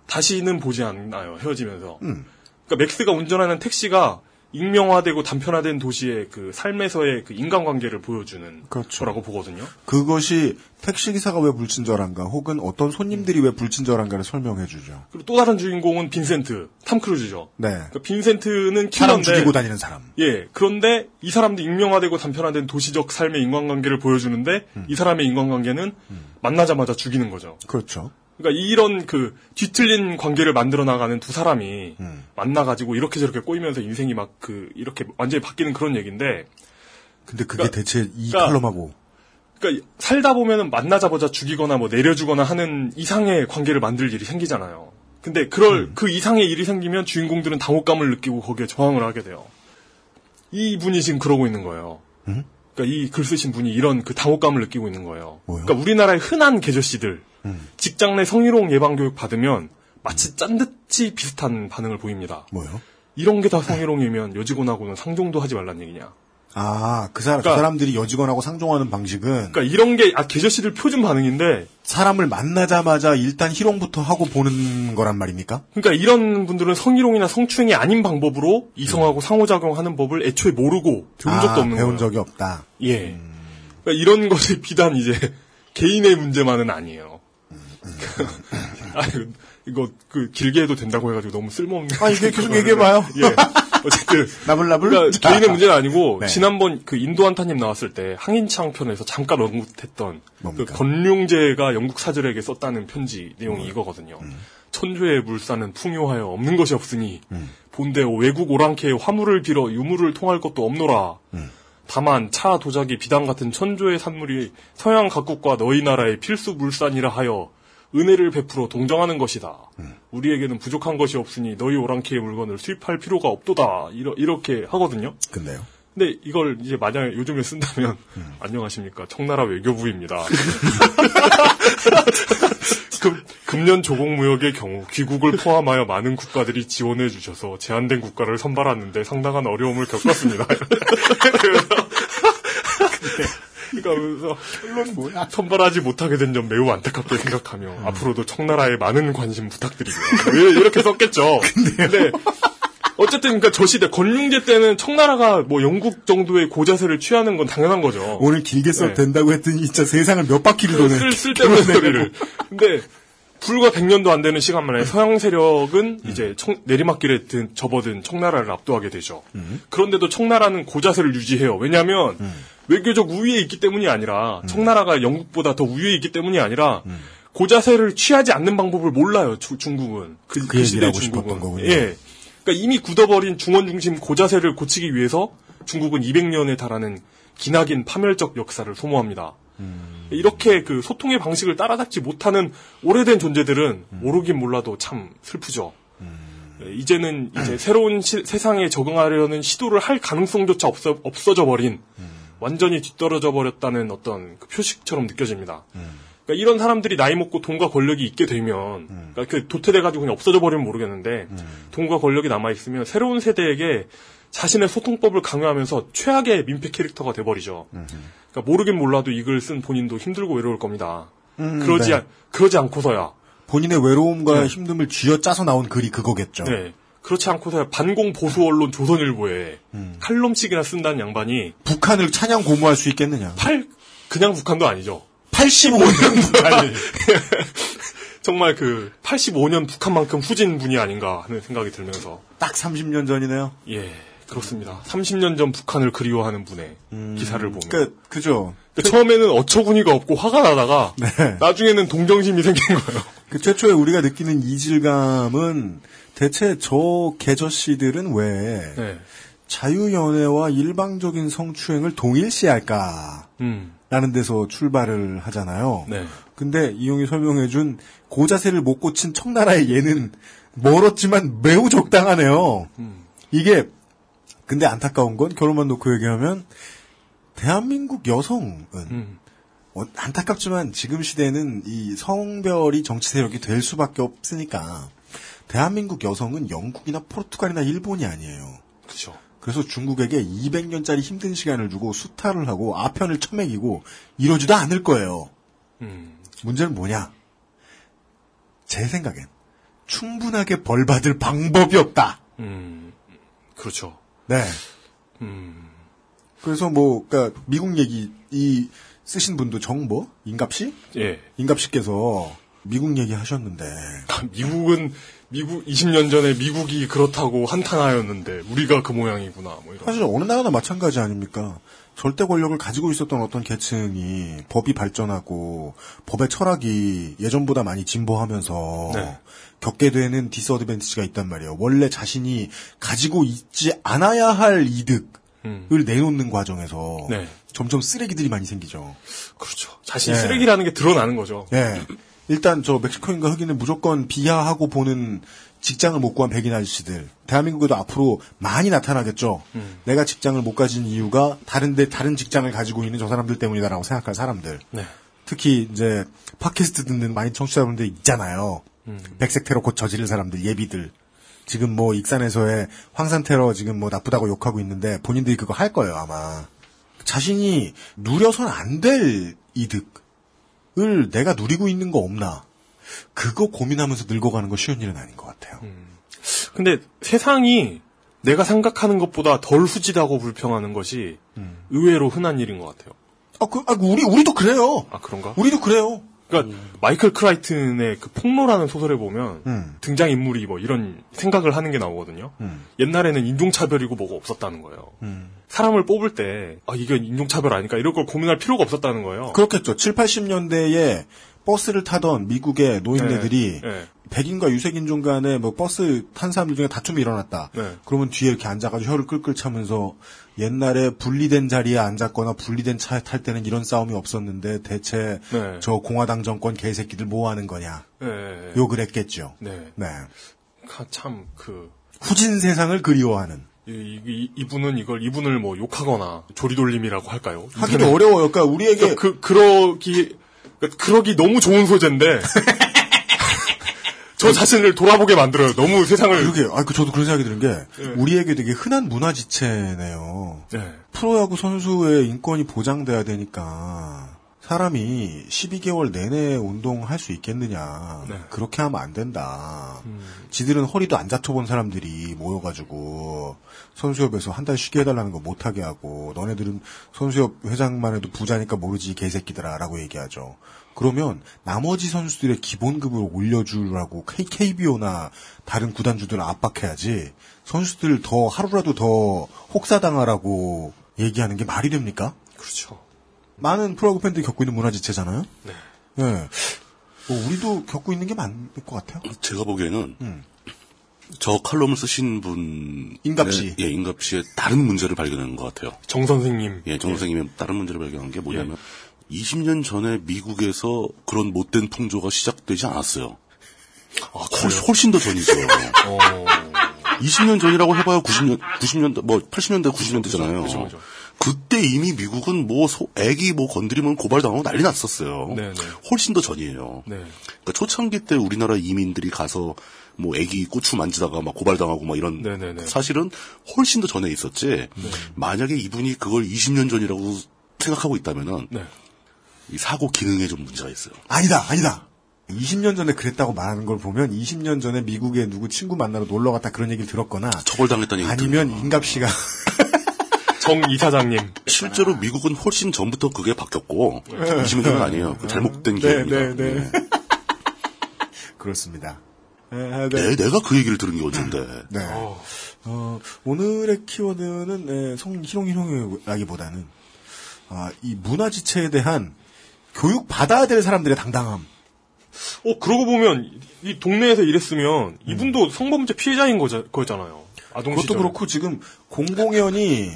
다시는 보지 않아요 헤어지면서. 그러니까 맥스가 운전하는 택시가 익명화되고 단편화된 도시의 그 삶에서의 그 인간관계를 보여주는 그렇죠. 거라고 보거든요. 그것이 택시 기사가 왜 불친절한가, 혹은 어떤 손님들이 왜 불친절한가를 설명해주죠. 그리고 또 다른 주인공은 빈센트, 탐 크루즈죠. 네. 그러니까 빈센트는 사람 킬러인데 죽이고 다니는 사람. 예, 그런데 이 사람도 익명화되고 단편화된 도시적 삶의 인간관계를 보여주는데 이 사람의 인간관계는 만나자마자 죽이는 거죠. 그렇죠. 그러니까 이런 그 뒤틀린 관계를 만들어 나가는 두 사람이 음. 만나가지고 이렇게 저렇게 꼬이면서 인생이 막 그 이렇게 완전히 바뀌는 그런 얘기인데 근데 그게 그러니까- 대체 이 그러니까- 칼럼하고 그러니까 살다 보면은 만나자마자 죽이거나 뭐 내려주거나 하는 이상의 관계를 만들 일이 생기잖아요. 근데 그럴 음. 그 이상의 일이 생기면 주인공들은 당혹감을 느끼고 거기에 저항을 하게 돼요. 이 분이 지금 그러고 있는 거예요. 그러니까 이 글 쓰신 분이 이런 그 당혹감을 느끼고 있는 거예요. 뭐요? 그러니까 우리나라의 흔한 계저씨들 음. 직장 내 성희롱 예방 교육 받으면 마치 짠 듯이 비슷한 반응을 보입니다. 뭐요? 이런 게 다 성희롱이면 여직원하고는 상종도 하지 말란 얘기냐. 아, 그 사람, 그 그러니까- 사람들이 여직원하고 상종하는 방식은 그러니까 이런 게 아, 계저씨들 표준 반응인데 사람을 만나자마자 일단 희롱부터 하고 보는 거란 말입니까? 그러니까 이런 분들은 성희롱이나 성추행이 아닌 방법으로 이성하고 상호작용하는 법을 애초에 모르고 배운 적도 아, 없는 배운 거예요. 적이 없다. 예. 그러니까 이런 것이 비단 이제 [LAUGHS] 개인의 문제만은 아니에요. [LAUGHS] 아, 이거 그 길게 해도 된다고 해가지고 너무 쓸모없는. 아, 이게 계속 얘기해봐요. 예. 어쨌든 [LAUGHS] 나불나불. 그러니까 개인의 문제는 아니고 [LAUGHS] 네. 지난번 그 인도 한타님 나왔을 때 항인창 편에서 잠깐 언급했던 그? 건룡제가 영국 사절에게 썼다는 편지 내용이 이거거든요. 천주의 물산은 풍요하여 없는 것이 없으니 본데 외국 오랑캐의 화물을 빌어 유물을 통할 것도 없노라. 다만 차 도자기 비단 같은 천조의 산물이 서양 각국과 너희 나라의 필수 물산이라 하여 은혜를 베풀어 동정하는 것이다. 우리에게는 부족한 것이 없으니 너희 오랑캐의 물건을 수입할 필요가 없도다. 이러, 이렇게 하거든요. 근데요. 근데 이걸 이제 만약에 요즘에 쓴다면 안녕하십니까 청나라 외교부입니다. [LAUGHS] 금, 금년 조공무역의 경우 귀국을 포함하여 많은 국가들이 지원해 주셔서 제한된 국가를 선발하는데 상당한 어려움을 겪었습니다. [LAUGHS] 그러니까 그래서 결론 뭐야? 선발하지 못하게 된 점 매우 안타깝게 생각하며 앞으로도 청나라에 많은 관심 부탁드리고요. 뭐 이렇게 썼겠죠. [LAUGHS] 근데 어쨌든 그러니까 저 시대 건륭제 때는 청나라가 뭐 영국 정도의 고자세를 취하는 건 당연한 거죠. 오늘 길게 써도 네. 된다고 했더니 진짜 세상을 몇 바퀴를 도는. 쓸, 쓸데없는 소리를. 근데 불과 100년도 안 되는 시간 만에 서양 세력은 이제 청- 내리막길에 든, 접어든 청나라를 압도하게 되죠. 그런데도 청나라는 고자세를 유지해요. 왜냐하면 외교적 우위에 있기 때문이 아니라 청나라가 영국보다 더 우위에 있기 때문이 아니라 고자세를 취하지 않는 방법을 몰라요. 주- 중국은 그, 그 그 시대 중국은 거군요. 예. 그러니까 이미 굳어버린 중원 중심 고자세를 고치기 위해서 중국은 200년에 달하는 기나긴 파멸적 역사를 소모합니다. 이렇게 그 소통의 방식을 따라잡지 못하는 오래된 존재들은 모르긴 몰라도 참 슬프죠. 예, 이제는 이제 새로운 시- 세상에 적응하려는 시도를 할 가능성조차 없어, 없어져 버린 완전히 뒤떨어져 버렸다는 어떤 그 표식처럼 느껴집니다. 그러니까 이런 사람들이 나이 먹고 돈과 권력이 있게 되면, 그러니까 그 도태돼 가지고 그냥 없어져 버리면 모르겠는데, 돈과 권력이 남아 있으면 새로운 세대에게 자신의 소통법을 강요하면서 최악의 민폐 캐릭터가 돼 버리죠. 그러니까 모르긴 몰라도 이 글 쓴 본인도 힘들고 외로울 겁니다. 그러지, 네. 않- 그러지 않고서야, 본인의 외로움과 네. 힘듦을 쥐어 짜서 나온 글이 그거겠죠. 네. 그렇지 않고서야 반공 보수 언론 조선일보에 음. 칼럼씩이나 쓴다는 양반이 북한을 찬양 고무할 수 있겠느냐. 팔, 그냥 북한도 아니죠. 85년 아니, [LAUGHS] [LAUGHS] 정말 그 85년 북한만큼 후진 분이 아닌가 하는 생각이 들면서 딱 30년 전이네요. 예 그렇습니다. 30년 전 북한을 그리워하는 분의 기사를 보면 그, 그죠. 그러니까 처음에는 어처구니가 없고 화가 나다가 네. 나중에는 동정심이 생긴 거예요. 그 최초에 우리가 느끼는 이질감은 대체 저 개저씨들은 왜 네. 자유연애와 일방적인 성추행을 동일시할까? 음. 라는 데서 출발을 하잖아요. 네. 근데 이용이 설명해준 고자세를 못 고친 청나라의 예는 멀었지만 매우 적당하네요. 음. 이게 근데 안타까운 건 결혼만 놓고 얘기하면 대한민국 여성은 음. 어, 안타깝지만 지금 시대에는 이 성별이 정치 세력이 될 수밖에 없으니까 대한민국 여성은 영국이나 포르투갈이나 일본이 아니에요. 그렇죠. 그래서 중국에게 200년짜리 힘든 시간을 주고 수탈을 하고 아편을 쳐먹이고 이러지도 않을 거예요. 음. 문제는 뭐냐? 제 생각엔 충분하게 벌 받을 방법이 없다. 음. 그렇죠. 네. 음. 그래서 뭐, 그니까, 미국 얘기, 이, 쓰신 분도 정보? 인갑씨? 예. 인갑씨께서 미국 얘기 하셨는데, 미국은 미국 20년 전에 미국이 그렇다고 한탄하였는데 우리가 그 모양이구나 뭐 이런. 사실 어느 나라나 마찬가지 아닙니까? 절대 권력을 가지고 있었던 어떤 계층이 법이 발전하고 법의 철학이 예전보다 많이 진보하면서 네. 겪게 되는 디스어드밴티지가 있단 말이에요. 원래 자신이 가지고 있지 않아야 할 이득을 음. 내놓는 과정에서 네. 점점 쓰레기들이 많이 생기죠. 그렇죠. 자신 예. 쓰레기라는 게 드러나는 거죠. 예. 일단 저 멕시코인과 흑인은 무조건 비하하고 보는 직장을 못 구한 백인 아저씨들. 대한민국에도 앞으로 많이 나타나겠죠. 음. 내가 직장을 못 가진 이유가 다른데 다른 직장을 가지고 있는 저 사람들 때문이다라고 생각할 사람들. 네. 특히 이제 팟캐스트 듣는 많은 청취자분들 있잖아요. 음. 백색 테러 곧 저지를 사람들 예비들. 지금 뭐 익산에서의 황산 테러 지금 뭐 나쁘다고 욕하고 있는데 본인들이 그거 할 거예요 아마. 자신이 누려선 안 될 이득 을 내가 누리고 있는 거 없나. 그거 고민하면서 늙어가는 거 쉬운 일은 아닌 것 같아요. 근데 세상이 내가 생각하는 것보다 덜 후지다고 불평하는 것이 의외로 흔한 일인 것 같아요. 아, 그, 아, 우리, 우리도 그래요. 아 그런가? 우리도 그래요. 그러니까 마이클 크라이튼의 그 폭로라는 소설에 보면 음. 등장 인물이 뭐 이런 생각을 하는 게 나오거든요. 음. 옛날에는 인종차별이고 뭐가 없었다는 거예요. 음. 사람을 뽑을 때, 아, 이건 인종차별 아닐까? 이럴 걸 고민할 필요가 없었다는 거예요. 그렇겠죠. 7, 80년대에 버스를 타던 미국의 노인네들이 네. 백인과 유색인종 간에 뭐 버스 탄 사람들 중에 다툼이 일어났다. 네. 그러면 뒤에 이렇게 앉아가지고 혀를 끌끌 차면서 옛날에 분리된 자리에 앉았거나 분리된 차에 탈 때는 이런 싸움이 없었는데 대체 네. 저 공화당 정권 개새끼들 뭐 하는 거냐. 네. 욕을 했겠죠. 네. 네. 가- 참, 그, 후진 세상을 그리워하는. 이, 이, 이분은 이걸, 이분을 뭐 욕하거나 조리돌림이라고 할까요? 하기도 어려워요. 그러니까 우리에게 그, 그러기, 그러니까 그러기 너무 좋은 소재인데, [LAUGHS] 저 자신을 돌아보게 만들어요. 너무 세상을. 그러게. 아, 그 저도 그런 생각이 드는 게 네. 우리에게 되게 흔한 문화지체네요. 네. 프로야구 선수의 인권이 보장돼야 되니까 사람이 12개월 내내 운동할 수 있겠느냐. 네. 그렇게 하면 안 된다. 음. 지들은 허리도 안 다쳐본 사람들이 모여가지고 선수협에서 한 달 쉬게 해달라는 거 못하게 하고 너네들은 선수협 회장만 해도 부자니까 모르지 이 개새끼들아 라고 얘기하죠. 그러면 나머지 선수들의 기본급을 올려주라고 KBO나 다른 구단주들을 압박해야지 선수들 더 하루라도 더 혹사당하라고 얘기하는 게 말이 됩니까? 그렇죠. 많은 프로야구 팬들이 겪고 있는 문화지체잖아요. 네. 네. 뭐 우리도 겪고 있는 게 맞을 것 같아요. 제가 보기에는 음. 저 칼럼을 쓰신 분 임갑 씨. 예, 임갑 씨의 다른 문제를 발견한 것 같아요. 정 선생님. 예, 정 선생님의 다른 문제를 발견한 게 뭐냐면 20년 전에 미국에서 그런 못된 풍조가 시작되지 않았어요. 아, 훨, 훨씬 더 전이죠. [LAUGHS] 어, 20년 전이라고 해봐야 90년, 90년대, 뭐 80년대, 90년대잖아요. 그죠, 그죠. 그때 이미 미국은 뭐 소, 애기 뭐 건드리면 고발당하고 난리 났었어요. 네, 네. 훨씬 더 전이에요. 네. 그러니까 초창기 때 우리나라 이민들이 가서 뭐 애기 고추 만지다가 막 고발당하고 막 이런 네네네. 사실은 훨씬 더 전에 있었지. 만약에 이분이 그걸 20년 전이라고 생각하고 있다면은 네. 이 사고 기능에 좀 문제가 있어요. 아니다, 아니다. 20년 전에 그랬다고 말하는 걸 보면 20년 전에 미국에 누구 친구 만나러 놀러 갔다 그런 얘기를 들었거나 처벌당했다는 얘기 아니면. 임갑 씨가 [LAUGHS] 정 이사장님. 실제로 미국은 훨씬 전부터 그게 바뀌었고 20년 전은 아니에요. 그 잘못된 네, 기억입니다. 네, 네. 네. [LAUGHS] 그렇습니다. 네, 네. 내, 내가 그 얘기를 들은 게 언젠데. 네. 어, 어, 오늘의 키워드는 네, 성희롱희롱이라기보다는 아, 이 문화 지체에 대한 교육 받아야 될 사람들의 당당함. 어, 그러고 보면, 이 동네에서 일했으면, 이분도 성범죄 피해자인 거자, 거잖아요. 아동 그것도 시절. 그렇고 지금 공공연히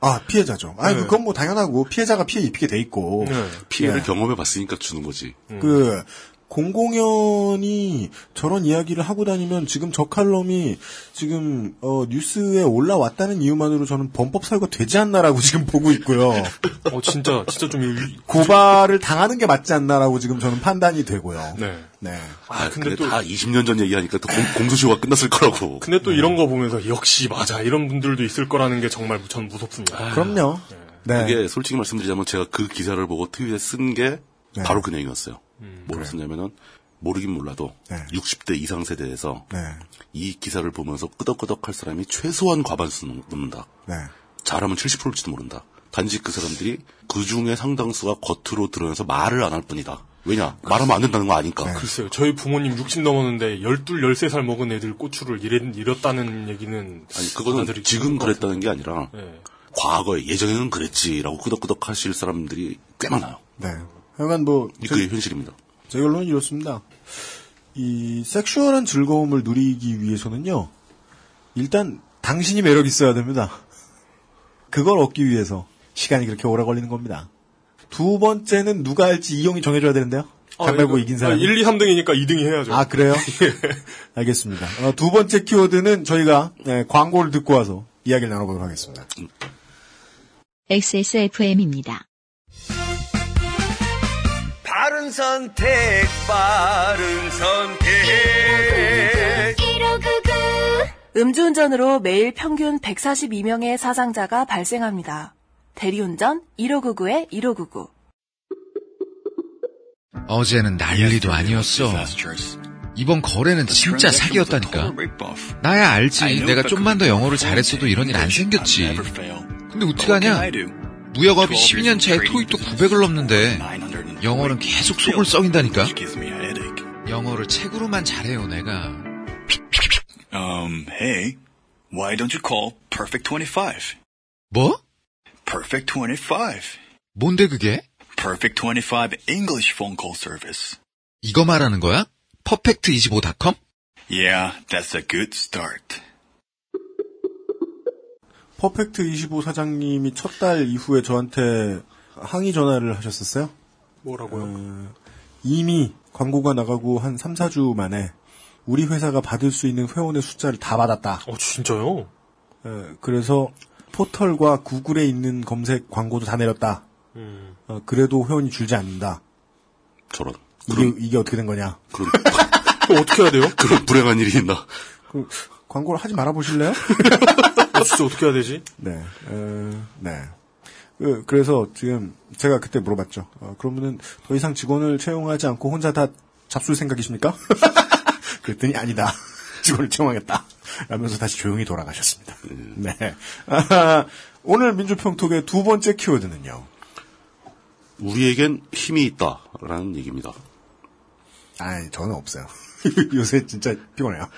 아 피해자죠. 아 네. 그건 뭐 당연하고 피해자가 피해 입히게 돼 있고 네. 피해를 네. 경험해 봤으니까 주는 거지. 그 공공연히 저런 이야기를 하고 다니면 지금 저 칼럼이 지금 어, 뉴스에 올라왔다는 이유만으로 저는 범법 사유가 되지 않나라고 [LAUGHS] 지금 보고 있고요. 어, 진짜, 진짜 좀, 이- 고발을 당하는 게 맞지 않나라고 지금 저는 판단이 되고요. 네. 네. 아, 근데 근데, 또- 다 20년 전 얘기하니까 또 공, 공소시효가 끝났을 거라고. 근데 또 이런 거 보면서, 역시 맞아. 이런 분들도 있을 거라는 게 정말 전 무섭습니다. 그럼요. 네. 그게 솔직히 말씀드리자면 제가 그 기사를 보고 트윗에 쓴게 네. 바로 그 내용이었어요. 뭐를 썼냐면은 모르긴 몰라도 네. 60대 이상 세대에서 네. 이 기사를 보면서 끄덕끄덕할 사람이 최소한 과반수 넘는다. 네. 잘하면 70%일지도 모른다. 단지 그 사람들이 그 중에 상당수가 겉으로 드러내서 말을 안 할 뿐이다. 왜냐? 말하면 안 된다는 거 아니까. 네. 글쎄요. 저희 부모님 60 넘었는데 12, 13살 먹은 애들 고추를 잃, 잃었다는 얘기는 아니 그거는 지금 그랬다는 게 아니라. 네. 과거에 예전에는 그랬지라고 끄덕끄덕 하실 사람들이 꽤 많아요. 네. 하여간 뭐이 그게 현실입니다. 제 결론은 이렇습니다. 이 섹슈얼한 즐거움을 누리기 위해서는요. 일단 당신이 매력 있어야 됩니다. 그걸 얻기 위해서 시간이 그렇게 오래 걸리는 겁니다. 두 번째는 누가 할지 이용이 정해줘야 되는데요. 가위바위보 이긴 사람. 1, 2, 3등이니까 2등이 해야죠. 아 그래요? [LAUGHS] 알겠습니다. 어, 두 번째 키워드는 저희가 네, 광고를 듣고 와서 이야기를 나눠보도록 하겠습니다. XSFM입니다. 선택, 바른 선택. 음주운전으로 매일 평균 142명의 사상자가 발생합니다. 대리운전 1599에 1599. 어제는 난리도 아니었어. 이번 거래는 진짜 사기였다니까. 나야 알지. 내가 좀만 더 영어를 잘했어도 이런 일 안 생겼지. 근데 어떡하냐? 무역업이 12년 차에 토익도 900을 넘는데 영어는 계속 속을 썩인다니까. 영어를 책으로만 잘해요, 내가. Um, hey, why don't you call Perfect 25? 뭐? Perfect 25. 뭔데 그게? Perfect 25 English phone call service. 이거 말하는 거야? 퍼펙트25.com? Yeah, that's a good start. 퍼펙트 25 사장님이 첫 달 이후에 저한테 항의 전화를 하셨었어요. 뭐라고요? 어, 이미 광고가 나가고 한 3, 4주 만에 우리 회사가 받을 수 있는 회원의 숫자를 다 받았다. 어, 진짜요? 에, 그래서 포털과 구글에 있는 검색 광고도 다 내렸다. 음. 어, 그래도 회원이 줄지 않는다. 저런. 이게, 이게 어떻게 된 거냐? 그럼 [LAUGHS] 어떻게 해야 돼요? 그런 불행한 일이 있나? 그, 광고를 하지 말아 보실래요? [LAUGHS] 어, 진짜 어떻게 해야 되지? 네, 어, 네. 그, 그래서 지금 제가 그때 물어봤죠. 어, 그러면은 더 이상 직원을 채용하지 않고 혼자 다 잡술 생각이십니까? [LAUGHS] 그랬더니 아니다. [LAUGHS] 직원을 채용하겠다. 라면서 다시 조용히 돌아가셨습니다. 네. 아하, [LAUGHS] 오늘 민주평톡의 두 번째 키워드는요. 우리에겐 힘이 있다라는 얘기입니다. 아, 저는 없어요. [LAUGHS] 요새 진짜 피곤해요.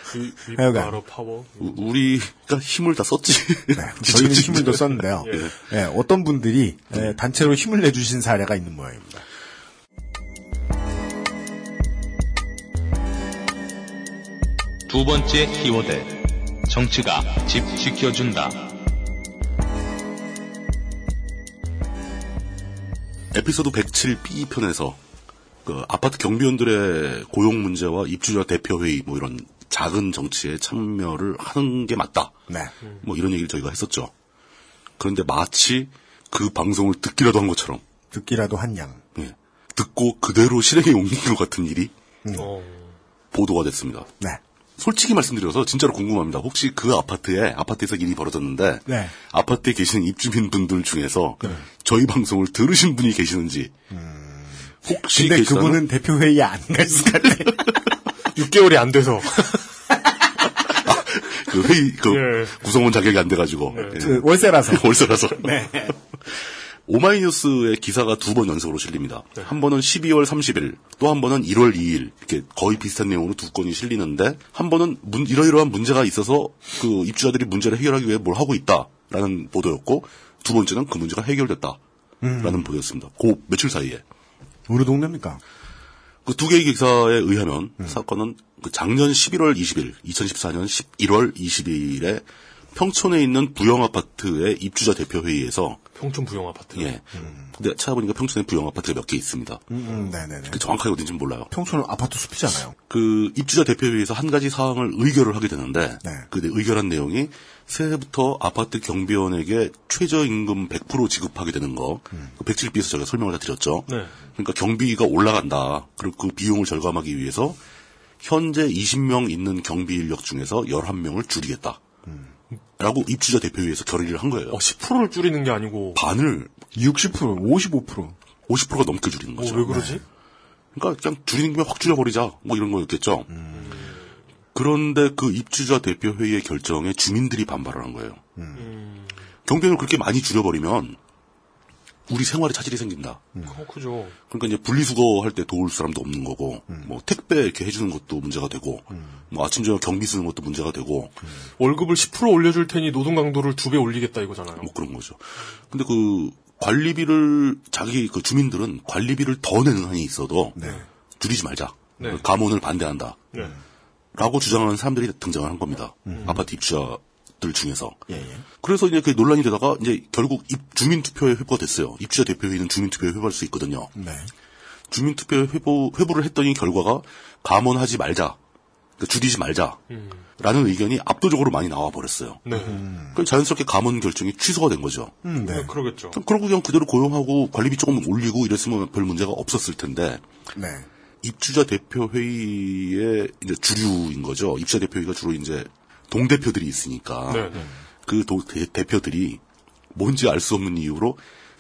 하여간. 바로 파워. 우- 우리가 힘을 다 썼지. 네, 저희는 [LAUGHS] 힘을 더 썼는데요. 예. 예, 어떤 분들이 예, 단체로 힘을 내주신 사례가 있는 모양입니다. 두 번째 키워드. 정치가 집 지켜준다. 에피소드 107B 편에서 그 아파트 경비원들의 고용 문제와 입주자 대표 회의 뭐 이런 작은 정치에 참여를 하는 게 맞다. 네. 뭐 이런 얘기를 저희가 했었죠. 그런데 마치 그 방송을 듣기라도 한 것처럼 듣기라도 한 양. 예, 듣고 그대로 실행에 옮긴 것 같은 일이 어. 보도가 됐습니다. 네. 솔직히 말씀드려서 진짜로 궁금합니다. 혹시 그 아파트에 아파트에서 일이 벌어졌는데 네. 아파트에 계시는 입주민 분들 중에서 저희 방송을 들으신 분이 계시는지 혹시 근데 계시다면 그분은 대표 회의에 안 갔을 것 같아. 6개월이 [LAUGHS] 안 돼서. [LAUGHS] 그 회의 그 예. 구성원 자격이 안 돼가지고 예. 그 월세라서. [LAUGHS] 월세라서 네. 오마이뉴스의 기사가 두 번 연속으로 실립니다. 한 번은 12월 30일, 또 한 번은 1월 2일 이렇게 거의 비슷한 내용으로 두 건이 실리는데 한 번은 문- 이러이러한 문제가 있어서 그 입주자들이 문제를 해결하기 위해 뭘 하고 있다라는 보도였고 두 번째는 그 문제가 해결됐다라는 보도였습니다. 그 며칠 사이에 어느 동네입니까? 그 두 개의 기사에 의하면 사건은 그 작년 11월 20일, 2014년 11월 20일에 평촌에 있는 부영 아파트의 입주자 대표 회의에서 평촌 부영 아파트. 예. 근데 찾아보니까 평촌에 부영 아파트가 몇 개 있습니다. 음, 음, 네네네. 그 정확하게 어딘지는 몰라요. 평촌은 아파트 숲이잖아요. 그 입주자 대표 회의에서 한 가지 사항을 의결을 하게 되는데 네. 그 의결한 내용이 새해부터 아파트 경비원에게 최저임금 100% 지급하게 되는 거. 그 107B에서 제가 설명을 다 드렸죠. 네. 그러니까 경비가 올라간다. 그리고 그 비용을 절감하기 위해서 현재 20명 있는 경비 인력 중에서 11명을 줄이겠다. 라고 입주자 대표회의에서 결의를 한 거예요. 어, 10%를 줄이는 게 아니고. 반을 60%, 55%. 50%가 넘게 줄이는 어, 거죠. 왜 그러지? 그러니까 그냥 줄이는 김에 확 줄여버리자 뭐 이런 거였겠죠. 그런데 그 입주자 대표 회의의 결정에 주민들이 반발을 한 거예요. 경비원을 그렇게 많이 줄여버리면 우리 생활에 차질이 생긴다. 어, 그죠. 그러니까 이제 분리수거 할 때 도울 사람도 없는 거고, 뭐 택배 이렇게 해주는 것도 문제가 되고, 뭐 아침 저녁 경비 쓰는 것도 문제가 되고, 월급을 10% 올려줄 테니 노동 강도를 두 배 올리겠다 이거잖아요. 뭐 그런 거죠. 근데 그 관리비를 자기 그 주민들은 관리비를 더 내는 한이 있어도 줄이지 말자. 네. 감원을 반대한다. 네. 라고 주장하는 사람들이 등장을 한 겁니다. 아파트 입주자들 중에서. 예, 예. 그래서 이제 그 논란이 되다가 이제 결국 입, 주민투표에 회부가 됐어요. 입주자 대표회의는 주민투표에 회부할 수 있거든요. 네. 주민투표에 회부, 회부를 했더니 결과가 감원하지 말자. 그러니까 줄이지 말자. 라는 의견이 압도적으로 많이 나와 버렸어요. 네. 그러니까 자연스럽게 감원 결정이 취소가 된 거죠. 음, 네. 그러겠죠. 그럼 그러고 그냥 그대로 고용하고 관리비 조금 올리고 이랬으면 별 문제가 없었을 텐데 네. 입주자 대표 회의의 이제 주류인 거죠. 입주자 대표 회의가 주로 이제 동 대표들이 있으니까 네, 네. 그 도- 대, 대표들이 뭔지 알 수 없는 이유로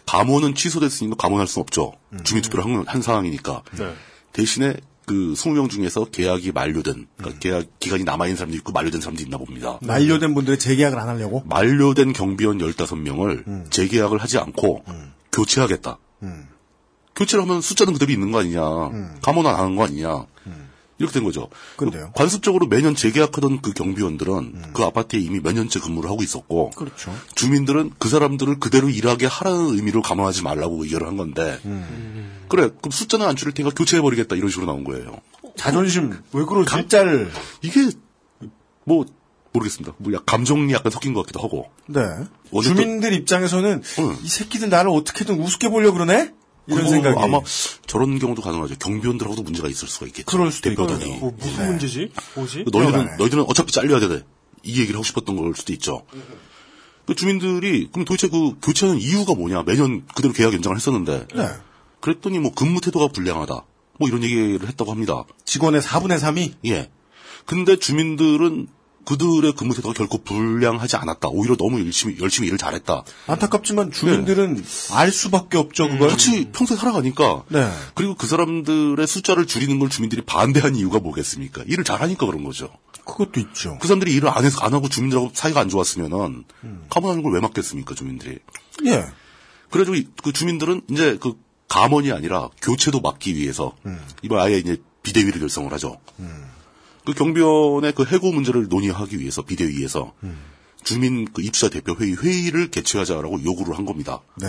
감원은 취소됐으니까 감원할 수 없죠. 주민투표를 한, 한 상황이니까. 네. 대신에 그 20명 중에서 계약이 만료된, 그러니까 계약 기간이 남아 있는 사람도 있고 만료된 사람도 있나 봅니다. 만료된 분들의 재계약을 안 하려고? 만료된 경비원 15명을 재계약을 하지 않고 교체하겠다. 교체를 하면 숫자는 그대로 있는 거 아니냐. 감원 안 하는 거 아니냐. 이렇게 된 거죠. 근데요? 관습적으로 매년 재계약하던 그 경비원들은 그 아파트에 이미 몇 년째 근무를 하고 있었고 그렇죠. 주민들은 그 사람들을 그대로 일하게 하라는 의미로 감원하지 말라고 의결을 한 건데 그래 그럼 숫자는 안 줄일 테니까 교체해버리겠다 이런 식으로 나온 거예요. 자존심 왜 그러지? 각자를 이게 뭐 모르겠습니다. 뭐 약- 감정이 약간 섞인 것 같기도 하고. 네. 주민들 입장에서는 이 새끼들 나를 어떻게든 우습게 보려 그러네? 이런 생각이 아마 저런 경우도 가능하죠. 경비원들하고도 문제가 있을 수가 있겠죠. 그럴 수도. 있고요. 뭐 무슨 문제지? 뭐지? 너희들은 들어가네. 너희들은 어차피 잘려야 돼. 이 얘기를 하고 싶었던 걸 수도 있죠. 그 주민들이 그럼 도대체 그 교체하는 이유가 뭐냐? 매년 그대로 계약 연장을 했었는데. 네. 그랬더니 뭐 근무 태도가 불량하다. 뭐 이런 얘기를 했다고 합니다. 직원의 4분의 3이 예. 근데 주민들은 그들의 근무 태도가 결코 불량하지 않았다. 오히려 너무 열심히 열심히 일을 잘했다. 안타깝지만 주민들은 알 수밖에 없죠 그걸. 같이 평소에 살아가니까. 네. 그리고 그 사람들의 숫자를 줄이는 걸 주민들이 반대한 이유가 뭐겠습니까? 일을 잘하니까 그런 거죠. 그것도 있죠. 그 사람들이 일을 안 해서 안 하고 주민들하고 사이가 안 좋았으면은 감원하는 걸 왜 막겠습니까 주민들이? 예. 그래가지고 이- 그 주민들은 이제 그 감원이 아니라 교체도 막기 위해서 이번 아예 이제 비대위를 결성을 하죠. 그 경비원의 그 해고 문제를 논의하기 위해서 비대위에서 주민 그 입사 대표 회의 회의를 개최하자라고 요구를 한 겁니다. 네.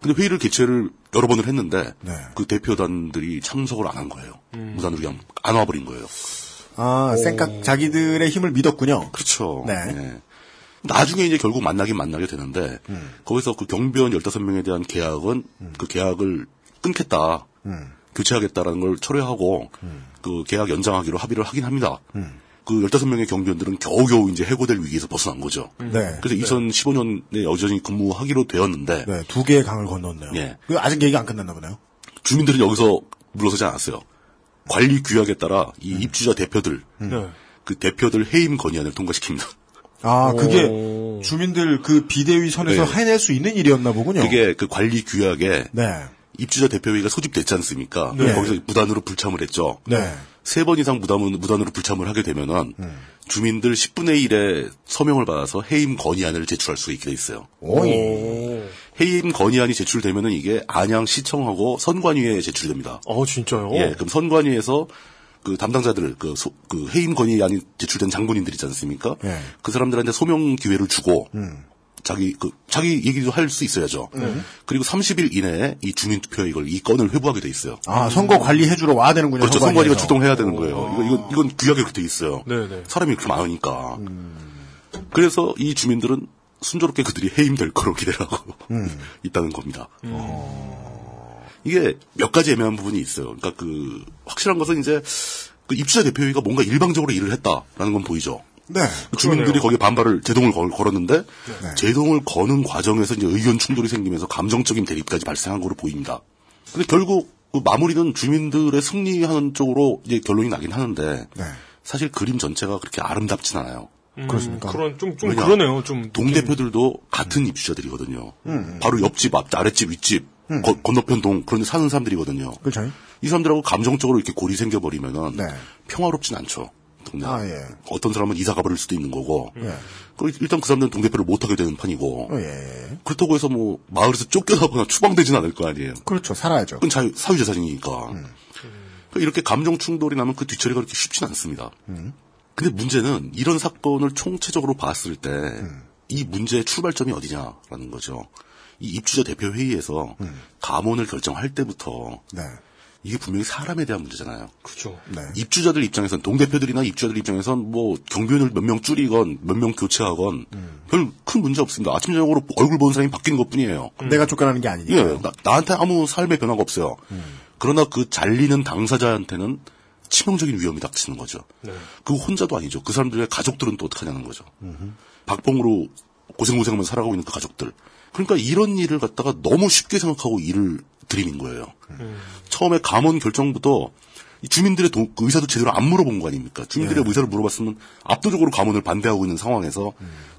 근데 회의를 개최를 여러 번을 했는데 네. 그 대표단들이 참석을 안 한 거예요. 무단으로 그냥 안 와버린 거예요. 아, 생각 자기들의 힘을 믿었군요. 그렇죠. 네. 예. 나중에 이제 결국 만나긴 만나게 되는데 음. 거기서 그 경비원 15명에 대한 계약은 그 계약을 끊겠다. 음. 교체하겠다라는 걸 철회하고 그 계약 연장하기로 합의를 하긴 합니다. 음. 그 15명의 경비원들은 겨우겨우 이제 해고될 위기에서 벗어난 거죠. 네. 그래서 2015년에 여전히 근무하기로 되었는데 네, 두 개의 강을 건넜네요. 예. 그 아직 얘기가 안 끝났나 보네요. 주민들은 여기서 물러서지 않았어요. 관리 규약에 따라 음. 이 입주자 대표들 네. 그 대표들 해임 건의안을 통과시킵니다. 아, 그게 주민들 그 비대위 선에서 네. 해낼 수 있는 일이었나 보군요. 그게 그 관리 규약에 네. 입주자 대표회의가 소집됐지 않습니까? 네. 거기서 무단으로 불참을 했죠. 네. 세번 이상 무단, 무단으로 불참을 하게 되면은 음. 주민들 10분의 1의 서명을 받아서 해임 건의안을 제출할 수 있게 돼 있어요. 오이. 해임 건의안이 제출되면은 이게 안양 시청하고 선관위에 제출됩니다. 어, 진짜요? 예, 그럼 선관위에서 그 담당자들, 그, 소- 그 해임 건의안이 제출된 장본인들 있지 않습니까? 예. 그 사람들한테 소명 기회를 주고 음. 자기 그 자기 얘기도 할 수 있어야죠. 그리고 30일 이내에 이 주민투표 이걸 이 건을 회부하게 돼 있어요. 아, 선거 관리 해주러 와야 되는군요. 그렇죠. 선관위에서. 선관위가 주동해야 되는 거예요. 이거 이건 이건 규약에 그렇게 돼 있어요. 네네. 사람이 그렇게 많으니까. 그래서 이 주민들은 순조롭게 그들이 해임될 거로 기대를 하고 있다는 겁니다. 이게 몇 가지 애매한 부분이 있어요. 그러니까 그 확실한 것은 이제 그 입주자 대표회의가 뭔가 일방적으로 일을 했다라는 건 보이죠. 네. 주민들이 거기에 반발을 제동을 걸, 걸었는데 네. 제동을 거는 과정에서 이제 의견 충돌이 생기면서 감정적인 대립까지 발생한 거로 보입니다. 근데 결국 그 마무리는 주민들의 승리하는 쪽으로 이제 결론이 나긴 하는데 네. 사실 그림 전체가 그렇게 아름답진 않아요. 음, 그렇습니까? 그런, 좀, 좀? 그러네요. 좀. 동대표들도 같은 입주자들이거든요. 음. 바로 옆집, 앞, 아랫집, 윗집, 거- 건너편 동 그런 데 사는 사람들이거든요. 그렇죠. 이 사람들하고 감정적으로 이렇게 골이 생겨버리면은 네. 평화롭진 않죠. 동네. 아, 예. 어떤 사람은 이사 가 버릴 수도 있는 거고. 예. 그 일단 그 사람들은 동대표를 못 하게 되는 판이고. 어, 예. 그렇다고 해서 뭐 마을에서 쫓겨나거나 추방되진 않을 거 아니에요. 그렇죠. 살아야죠. 그건 자유, 사유재산이니까. 음. 그러니까 이렇게 감정 충돌이 나면 그 뒤처리가 그렇게 쉽진 않습니다. 음. 근데 문제는 이런 사건을 총체적으로 봤을 때이 음. 문제의 출발점이 어디냐라는 거죠. 이 입주자 대표 회의에서 감원을 결정할 때부터 음. 네. 이게 분명히 사람에 대한 문제잖아요. 그죠. 네. 입주자들 입장에선 동대표들이나 입주자들 입장에선 뭐 경비원을 몇 명 줄이건 몇 명 교체하건 별큰 문제 없습니다. 아침 저녁으로 얼굴 보는 사람이 바뀌는 것뿐이에요. 내가 쫓겨나는 게 아니니까. 예, 나, 나한테 아무 삶의 변화가 없어요. 그러나 그 잘리는 당사자한테는 치명적인 위험이 닥치는 거죠. 네. 그 혼자도 아니죠. 그 사람들의 가족들은 또 어떡하냐는 거죠. 박봉으로 고생고생하면서 살아가고 있는 그 가족들. 그러니까 이런 일을 갖다가 너무 쉽게 생각하고 일을 들이민 거예요. 처음에 감원 결정부터 이 주민들의 동- 그 의사도 제대로 안 물어본 거 아닙니까? 주민들의 예. 의사를 물어봤으면 압도적으로 가문을 반대하고 있는 상황에서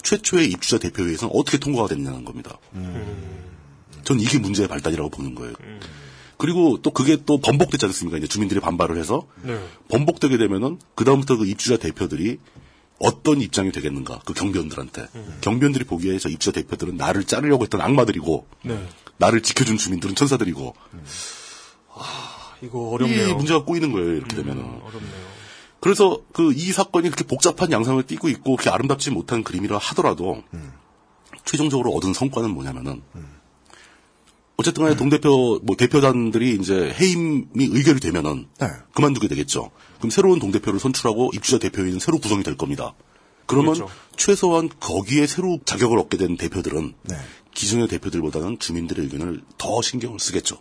최초의 입주자 대표회에서는 어떻게 통과가 됐냐는 겁니다. 전 이게 문제의 발단이라고 보는 거예요. 그리고 또 그게 또 번복됐지 않습니까? 이제 주민들이 반발을 해서 네. 번복되게 되면은 그다음부터 그 입주자 대표들이 어떤 입장이 되겠는가 그 경비원들한테 경비원들이 보기에 저 입주자 대표들은 나를 자르려고 했던 악마들이고 네. 나를 지켜준 주민들은 천사들이고 이거 어렵네요. 음, 이 문제가 꼬이는 거예요 이렇게 되면 은 어렵네요. 그래서 그 이 사건이 그렇게 복잡한 양상을 띠고 있고 그렇게 아름답지 못한 그림이라 하더라도 최종적으로 얻은 성과는 뭐냐면은 어쨌든 간에 동대표 뭐 대표단들이 이제 해임이 의결이 되면은 네. 그만두게 되겠죠. 그럼 새로운 동대표를 선출하고 입주자 대표회는 새로 구성이 될 겁니다. 그러면 그렇죠. 최소한 거기에 새로 자격을 얻게 된 대표들은 네. 기존의 대표들보다는 주민들의 의견을 더 신경을 쓰겠죠.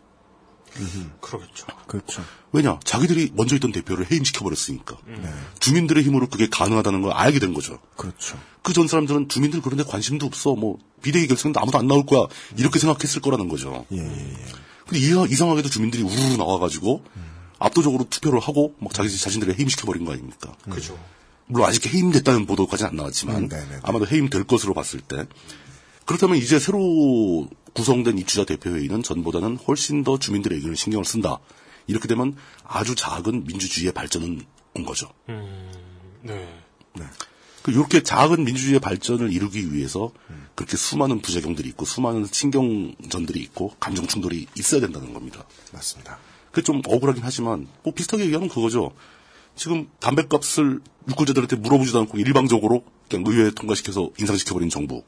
그러겠죠. 그렇죠. 왜냐? 자기들이 먼저 있던 대표를 해임시켜 버렸으니까. 네. 주민들의 힘으로 그게 가능하다는 걸 알게 된 거죠. 그렇죠. 그 전 사람들은 주민들 그런데 관심도 없어. 뭐, 비대위 결성도 아무도 안 나올 거야. 이렇게 생각했을 거라는 거죠. 예, 예, 예. 근데 이- 이상하게도 주민들이 우르르 나와가지고, 압도적으로 투표를 하고, 막 자기 자신들을 해임시켜버린 거 아닙니까? 그죠. 물론 아직 해임됐다는 보도까지는 안 나왔지만, 음. 아마도 해임될 것으로 봤을 때. 그렇다면 이제 새로 구성된 입주자 대표회의는 전보다는 훨씬 더 주민들의 의견을 신경을 쓴다. 이렇게 되면 아주 작은 민주주의의 발전은 온 거죠. 네. 이렇게 작은 민주주의의 발전을 이루기 위해서 그렇게 수많은 부작용들이 있고 수많은 신경전들이 있고 감정 충돌이 있어야 된다는 겁니다. 맞습니다. 그게 좀 억울하긴 하지만 뭐 비슷하게 얘기하면 그거죠. 지금 담배값을 유권자들한테 물어보지도 않고 일방적으로 그냥 의회에 통과시켜서 인상시켜버린 정부.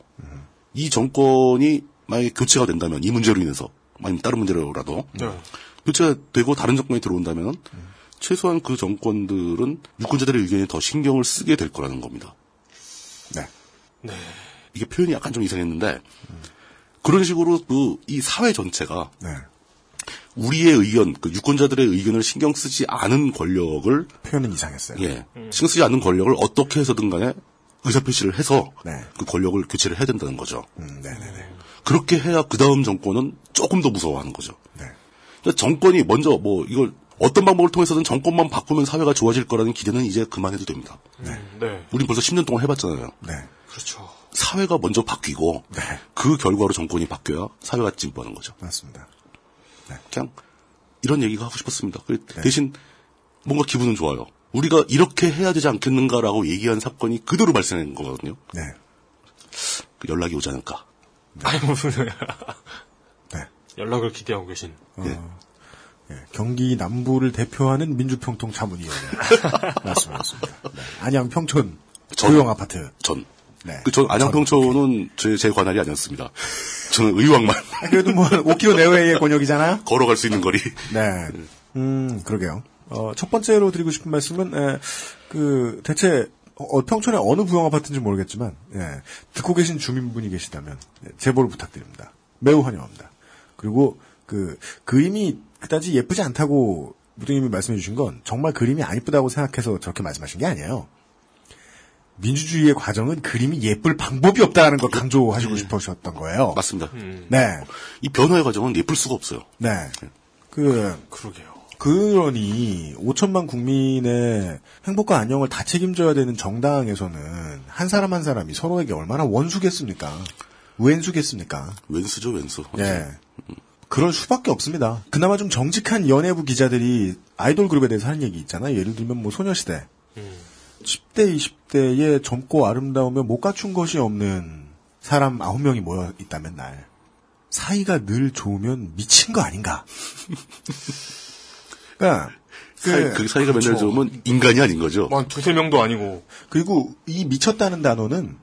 이 정권이 만약에 교체가 된다면 이 문제로 인해서 아니면 다른 문제로라도 네. 교체가 되고 다른 정권이 들어온다면 최소한 그 정권들은 유권자들의 의견에 더 신경을 쓰게 될 거라는 겁니다. 네. 이게 표현이 약간 좀 이상했는데 그런 식으로 그 이 사회 전체가 네. 우리의 의견, 그 유권자들의 의견을 신경 쓰지 않은 권력을 표현은 이상했어요. 예 신경 쓰지 않는 권력을 어떻게 해서든 간에 의사표시를 해서 네. 그 권력을 교체를 해야 된다는 거죠. 음, 네네네. 그렇게 해야 그 다음 정권은 조금 더 무서워하는 거죠. 네. 그러니까 정권이 먼저 뭐 이걸 어떤 방법을 통해서든 정권만 바꾸면 사회가 좋아질 거라는 기대는 이제 그만해도 됩니다. 네. 우린 벌써 10년 동안 해봤잖아요. 네. 그렇죠. 사회가 먼저 바뀌고 네. 그 결과로 정권이 바뀌어야 사회가 진보하는 거죠. 맞습니다. 그냥 이런 얘기가 하고 싶었습니다. 그 대신 뭔가 기분은 좋아요. 우리가 이렇게 해야 되지 않겠는가라고 얘기한 사건이 그대로 발생한 거거든요. 네. 그 연락이 오지 않을까. 아니 무슨 네. 연락을 기대하고 계신. 예. 예, 경기 남부를 대표하는 민주평통 자문위원회 [LAUGHS] 말씀이었습니다. 네. 안양 평촌 전- 조용 아파트. 전. 네. 그전 안양평촌은 제, 제 관할이 아니었습니다. 저는 의왕만 아, [LAUGHS] 그래도 뭐 5km 내외의 권역이잖아요. 걸어갈 수 있는 거리. 네. 음, 그러게요. 어, 첫 번째로 드리고 싶은 말씀은, 에, 그, 대체, 어, 평촌의 어느 부영 아파트인지 모르겠지만, 예, 듣고 계신 주민분이 계시다면, 예, 제보를 부탁드립니다. 매우 환영합니다. 그리고, 그, 그림이 그다지 예쁘지 않다고 무등님이 말씀해 주신 건, 정말 그림이 안 예쁘다고 생각해서 저렇게 말씀하신 게 아니에요. 민주주의의 과정은 그림이 예쁠 방법이 없다는 걸 강조하시고 싶으셨던 거예요. 맞습니다. 네. 이 변화의 과정은 예쁠 수가 없어요. 네. 그, 그러게요. 그러니 5천만 국민의 행복과 안녕을 다 책임져야 되는 정당에서는 한 사람 한 사람이 서로에게 얼마나 원수겠습니까? 왼수겠습니까? 웬수죠, 웬수. 예. 그럴 수밖에 없습니다. 그나마 좀 정직한 연예부 기자들이 아이돌 그룹에 대해서 하는 얘기 있잖아요. 예를 들면 뭐 소녀시대. 10대, 20대에 젊고 아름다우며 못 갖춘 것이 없는 사람 9명이 모여 있다면 날. 사이가 늘 좋으면 미친 거 아닌가. [LAUGHS] 그러니까 사이, 그- 그 사이가 맨날 그렇죠. 좋으면 인간이 아닌 거죠. 뭐한 두세 명도 아니고. 그리고 이 미쳤다는 단어는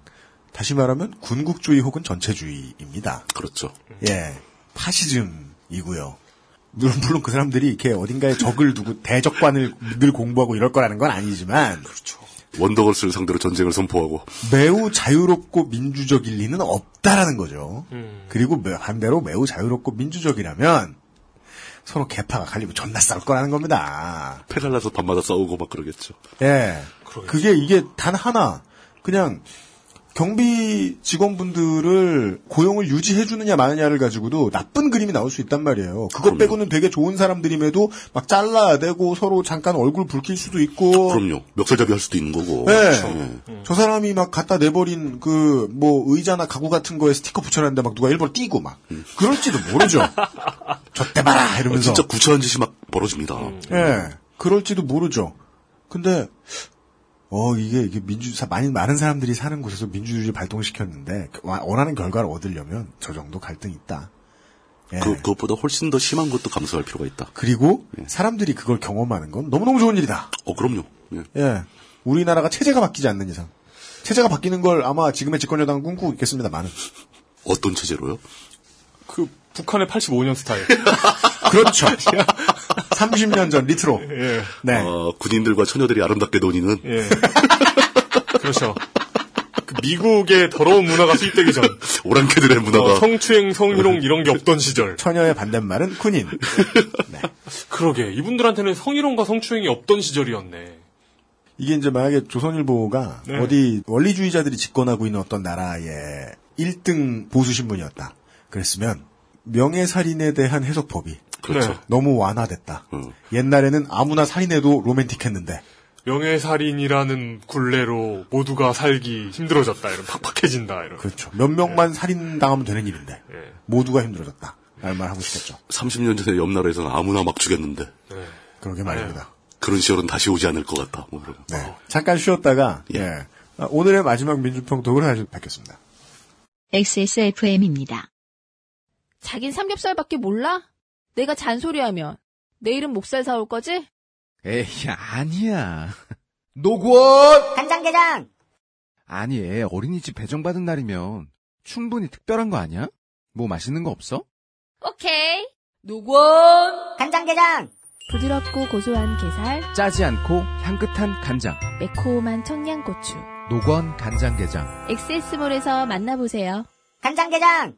다시 말하면 군국주의 혹은 전체주의입니다. 그렇죠. 예, 파시즘이고요. 물론 물론 그 사람들이 이렇게 어딘가에 적을 두고 대적관을 늘 공부하고 이럴 거라는 건 아니지만 원더걸스를 상대로 전쟁을 선포하고 매우 자유롭고 민주적일 리는 없다라는 거죠. 음. 그리고 매- 반대로 매우 자유롭고 민주적이라면 서로 개파가 갈리고 존나 싸울 거라는 겁니다. 패갈라서 밤마다 싸우고 막 그러겠죠. 예. 그러겠죠. 그게 이게 단 하나 그냥 경비 직원분들을 고용을 유지해 주느냐 마느냐를 가지고도 나쁜 그림이 나올 수 있단 말이에요. 그것 빼고는 되게 좋은 사람들임에도 막 잘라야 되고 서로 잠깐 얼굴 붉힐 수도 있고. 그럼요. 멱살잡이 할 수도 있는 거고. 네. 저 사람이 막 갖다 내버린 그 뭐 의자나 가구 같은 거에 스티커 붙여놨는데 막 누가 일부러 띄고 막 그럴지도 모르죠. [LAUGHS] 저때 봐라 이러면서. 어, 진짜 구차한 짓이 막 벌어집니다. 예. 그럴지도 모르죠. 근데 어 이게 이게 민주사 많이 많은 사람들이 사는 곳에서 민주주의를 발동시켰는데 그 와- 원하는 결과를 얻으려면 저 정도 갈등이 있다. 예. 그, 그것보다 훨씬 더 심한 것도 감수할 필요가 있다. 그리고 사람들이 그걸 경험하는 건 너무너무 좋은 일이다. 어, 그럼요. 예. 예. 우리나라가 체제가 바뀌지 않는 이상. 체제가 바뀌는 걸 아마 지금의 집권 여당은 꿈꾸고 있겠습니다만은. 어떤 체제로요? 그 북한의 85년 스타일. [LAUGHS] 그렇죠. [LAUGHS] 30년 전 리트로. [LAUGHS] 예. 네. 어, 군인들과 처녀들이 아름답게 노니는 예. 그렇죠. 그 미국의 더러운 문화가 수입되기 전. [LAUGHS] 오랑캐들의 문화가 어, 성추행, 성희롱 이런 게 없던 시절. 처녀의 반대말은 군인. 그러게 이분들한테는 성희롱과 성추행이 없던 시절이었네. 이게 이제 만약에 조선일보가 네. 어디 원리주의자들이 집권하고 있는 어떤 나라의 1등 보수 신문이었다. 그랬으면 명예살인에 대한 해석법이 그렇죠. 네. 너무 완화됐다. 옛날에는 아무나 살인해도 로맨틱했는데 명예살인이라는 굴레로 모두가 살기 힘들어졌다. 이런 팍팍해진다. 이런. 그렇죠. 몇 명만 살인 당하면 되는 일인데 예. 모두가 힘들어졌다. 라는 말 하고 싶겠죠. 30년 전에 옆 나라에서는 아무나 막 죽였는데 그러게 말입니다. 그런 시절은 다시 오지 않을 것 같다. 뭐 이런. 네. 잠깐 쉬었다가 예. 아, 오늘의 마지막 민주평독을 아주 밝혔습니다. XSFM입니다. 자긴 삼겹살밖에 몰라? 내가 잔소리하면 내일은 목살 사올 거지? 에이, 아니야. [LAUGHS] 노건! 간장게장! 아니, 애 어린이집 배정받은 날이면 충분히 특별한 거 아니야? 뭐 맛있는 거 없어? 오케이. 노건! 간장게장! 부드럽고 고소한 게살, 짜지 않고 향긋한 간장. 매콤한 청양고추. 노건 간장게장. 엑세스몰에서 만나보세요. 간장게장!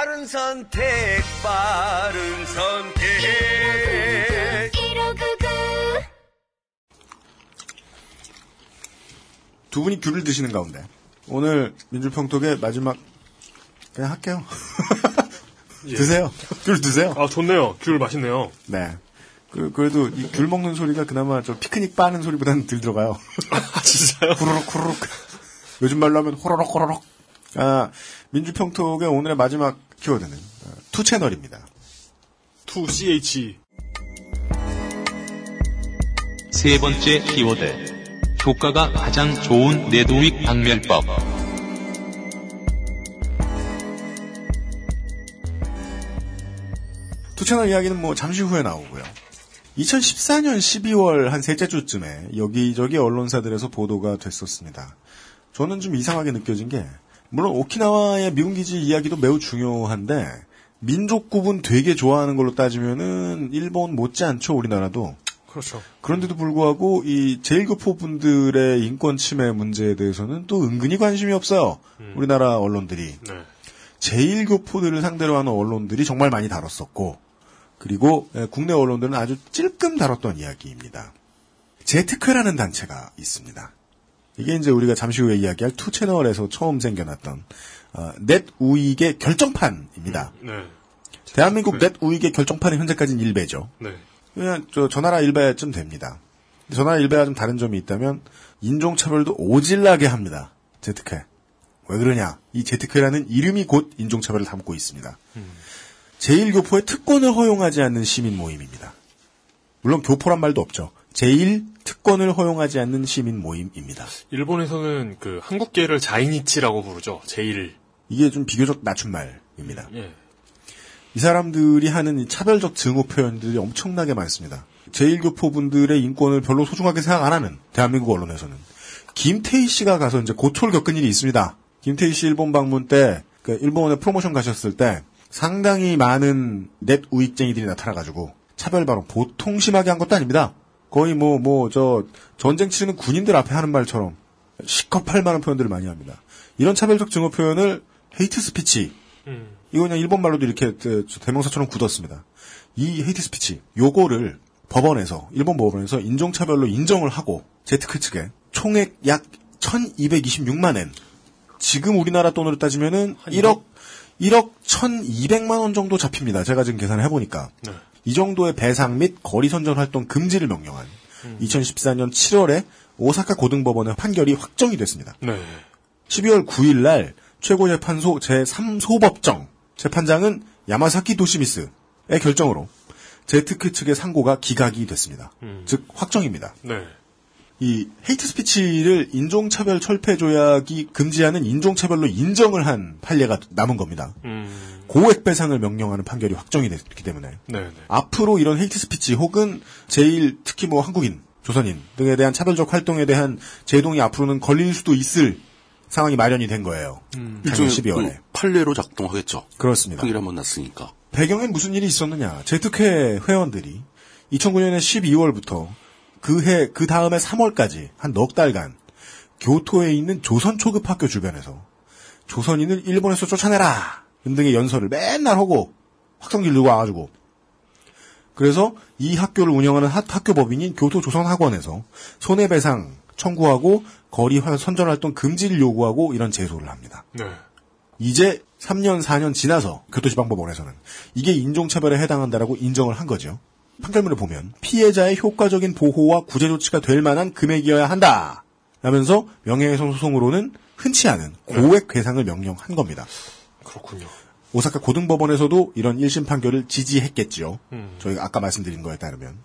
바른 선택, 빠른 선택. 1599. 두 분이 귤을 드시는 가운데 오늘 민주평톡의 마지막 그냥 할게요. [LAUGHS] 드세요. 귤 드세요. 아 좋네요. 귤 맛있네요. 네. 그, 그래도 이 귤 먹는 소리가 그나마 저 피크닉 빠는 소리보다는 덜 들어가요. [LAUGHS] 아 진짜요? 후루룩 후루룩. 요즘 말로 하면 호로록 호로록. 아, 민주평톡의 오늘의 마지막 키워드는 어, 투 채널입니다. 2CH. 세 번째 키워드. 효과가 가장 좋은 넷우익 박멸법. 투 채널 이야기는 뭐 잠시 후에 나오고요. 2014년 12월 한 셋째 주쯤에 여기저기 언론사들에서 보도가 됐었습니다. 저는 좀 이상하게 느껴진 게 물론 오키나와의 미군 기지 이야기도 매우 중요한데 민족 구분 되게 좋아하는 걸로 따지면은 일본 못지않죠 우리나라도 그렇죠. 그런데도 불구하고 이 재일교포 분들의 인권 침해 문제에 대해서는 또 은근히 관심이 없어요. 우리나라 언론들이. 네. 재일교포들을 상대로 하는 언론들이 정말 많이 다뤘었고, 그리고 예, 국내 언론들은 아주 찔끔 다뤘던 이야기입니다. 재특회라는 단체가 있습니다. 이게 이제 우리가 잠시 후에 이야기할 투 채널에서 처음 생겨났던 어, 넷 우익의 결정판입니다. 네. 대한민국 넷 우익의 결정판은 현재까지는 일배죠. 네. 그냥 저 전나라 일배쯤 됩니다. 전나라 일배가 좀 다른 점이 있다면 인종차별도 오질나게 합니다. 제트케. 왜 그러냐? 이 제트케라는 이름이 곧 인종차별을 담고 있습니다. 제1교포의 특권을 허용하지 않는 시민 모임입니다. 물론 교포란 말도 없죠. 제1 특권을 허용하지 않는 시민 모임입니다. 일본에서는 그 한국계를 자이니치라고 부르죠. 제일. 이게 좀 비교적 낮춘 말입니다. 예. 이 사람들이 하는 이 차별적 증오 표현들이 엄청나게 많습니다. 제1교포분들의 인권을 별로 소중하게 생각 안 하는 대한민국 언론에서는 김태희 씨가 가서 이제 고초를 겪은 일이 있습니다. 김태희 씨 일본 방문 때, 그 일본에 프로모션 가셨을 때 상당히 많은 넷 우익쟁이들이 나타나가지고 차별 발언 보통 심하게 한 것도 아닙니다. 거의 뭐, 뭐, 저, 전쟁 치르는 군인들 앞에 하는 말처럼 식겁할 만한 표현들을 많이 합니다. 이런 차별적 증오 표현을 hate speech, 이거 그냥 일본 말로도 이렇게 대명사처럼 굳었습니다. 이 hate speech, 요거를 법원에서, 일본 법원에서 인종차별로 인정을 하고, 재특회 측에 총액 약 1226만엔, 지금 우리나라 돈으로 따지면은 1억, 1억 1200만 원 정도 잡힙니다. 제가 지금 계산을 해보니까. 네. 이 정도의 배상 및 거리 선전 활동 금지를 명령한 2014년 7월에 오사카 고등법원의 판결이 확정이 됐습니다. 네. 12월 9일 날 최고재판소 제3소법정 재판장은 야마사키 도시미쓰의 결정으로 재특회 측의 상고가 기각이 됐습니다. 즉 확정입니다. 네. 이 hate speech를 인종차별 철폐 조약이 금지하는 인종차별로 인정을 한 판례가 남은 겁니다. 음. 고액 배상을 명령하는 판결이 확정이 됐기 때문에 네. 네. 앞으로 이런 hate speech 혹은 재일 특히 뭐 한국인, 조선인 등에 대한 차별적 활동에 대한 제동이 앞으로는 걸릴 수도 있을 상황이 마련이 된 거예요. 작년 일종의 12월에. 그 판례로 작동하겠죠. 그렇습니다. 판결이 한번 났으니까. 배경엔 무슨 일이 있었느냐. 제특회 회원들이 2009년에 12월부터 그 해, 그 다음에 3월까지 한 넉 달간 교토에 있는 조선 초급 학교 주변에서 조선인을 일본에서 쫓아내라! 등등의 연설을 맨날 하고 확성기를 들고 와가지고 그래서 이 학교를 운영하는 학- 학교 법인인 교토조선학원에서 손해배상 청구하고 거리 화- 선전활동 금지를 요구하고 이런 제소를 합니다. 네. 이제 3년, 4년 지나서 교토지방법원에서는 이게 인종차별에 해당한다라고 인정을 한 거죠. 판결문을 보면 피해자의 효과적인 보호와 구제 조치가 될 만한 금액이어야 한다. 라면서 명예훼손 소송으로는 흔치 않은 고액 배상을 명령한 겁니다. 그렇군요. 오사카 고등법원에서도 이런 1심 판결을 지지했겠지요. 음. 저희가 아까 말씀드린 거에 따르면.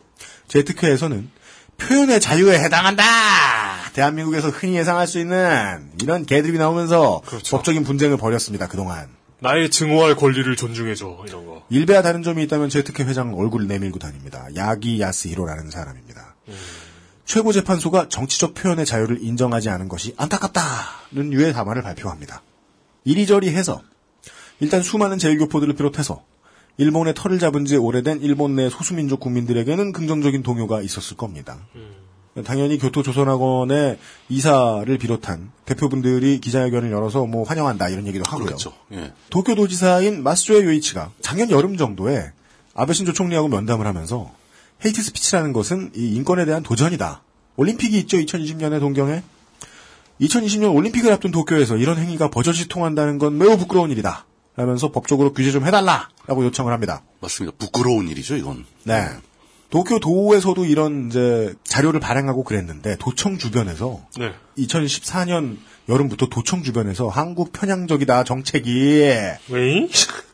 제특회에서는 표현의 자유에 해당한다! 대한민국에서 흔히 예상할 수 있는 이런 개들이 나오면서 그렇죠. 법적인 분쟁을 벌였습니다, 그동안. 나의 증오할 권리를 존중해줘 이런 거. 일배와 다른 점이 있다면 제특회 회장 얼굴을 내밀고 다닙니다. 야기 야스 히로라는 사람입니다. 최고재판소가 정치적 표현의 자유를 인정하지 않은 것이 안타깝다는 유의 담화를 발표합니다. 이리저리 해서 일단 수많은 제일교포들을 비롯해서 일본에 터를 잡은 지 오래된 일본 내 소수민족 국민들에게는 긍정적인 동요가 있었을 겁니다. 당연히 교토조선학원의 이사를 비롯한 대표분들이 기자회견을 열어서 뭐 환영한다 이런 얘기도 하고요. 그렇죠. 예. 도쿄도지사인 마스조에 요이치가 작년 여름 정도에 아베 신조 총리하고 면담을 하면서 hate speech라는 것은 이 인권에 대한 도전이다. 올림픽이 있죠, 2020년에 동경에. 2020년 올림픽을 앞둔 도쿄에서 이런 행위가 버젓이 통한다는 건 매우 부끄러운 일이다. 라면서 법적으로 규제 좀 해달라! 라고 요청을 합니다. 맞습니다. 부끄러운 일이죠, 이건. 네. 도쿄 도에서도 이런 이제 자료를 발행하고 그랬는데 도청 주변에서 네. 2014년 여름부터 도청 주변에서 한국 편향적이다 정책이 왜?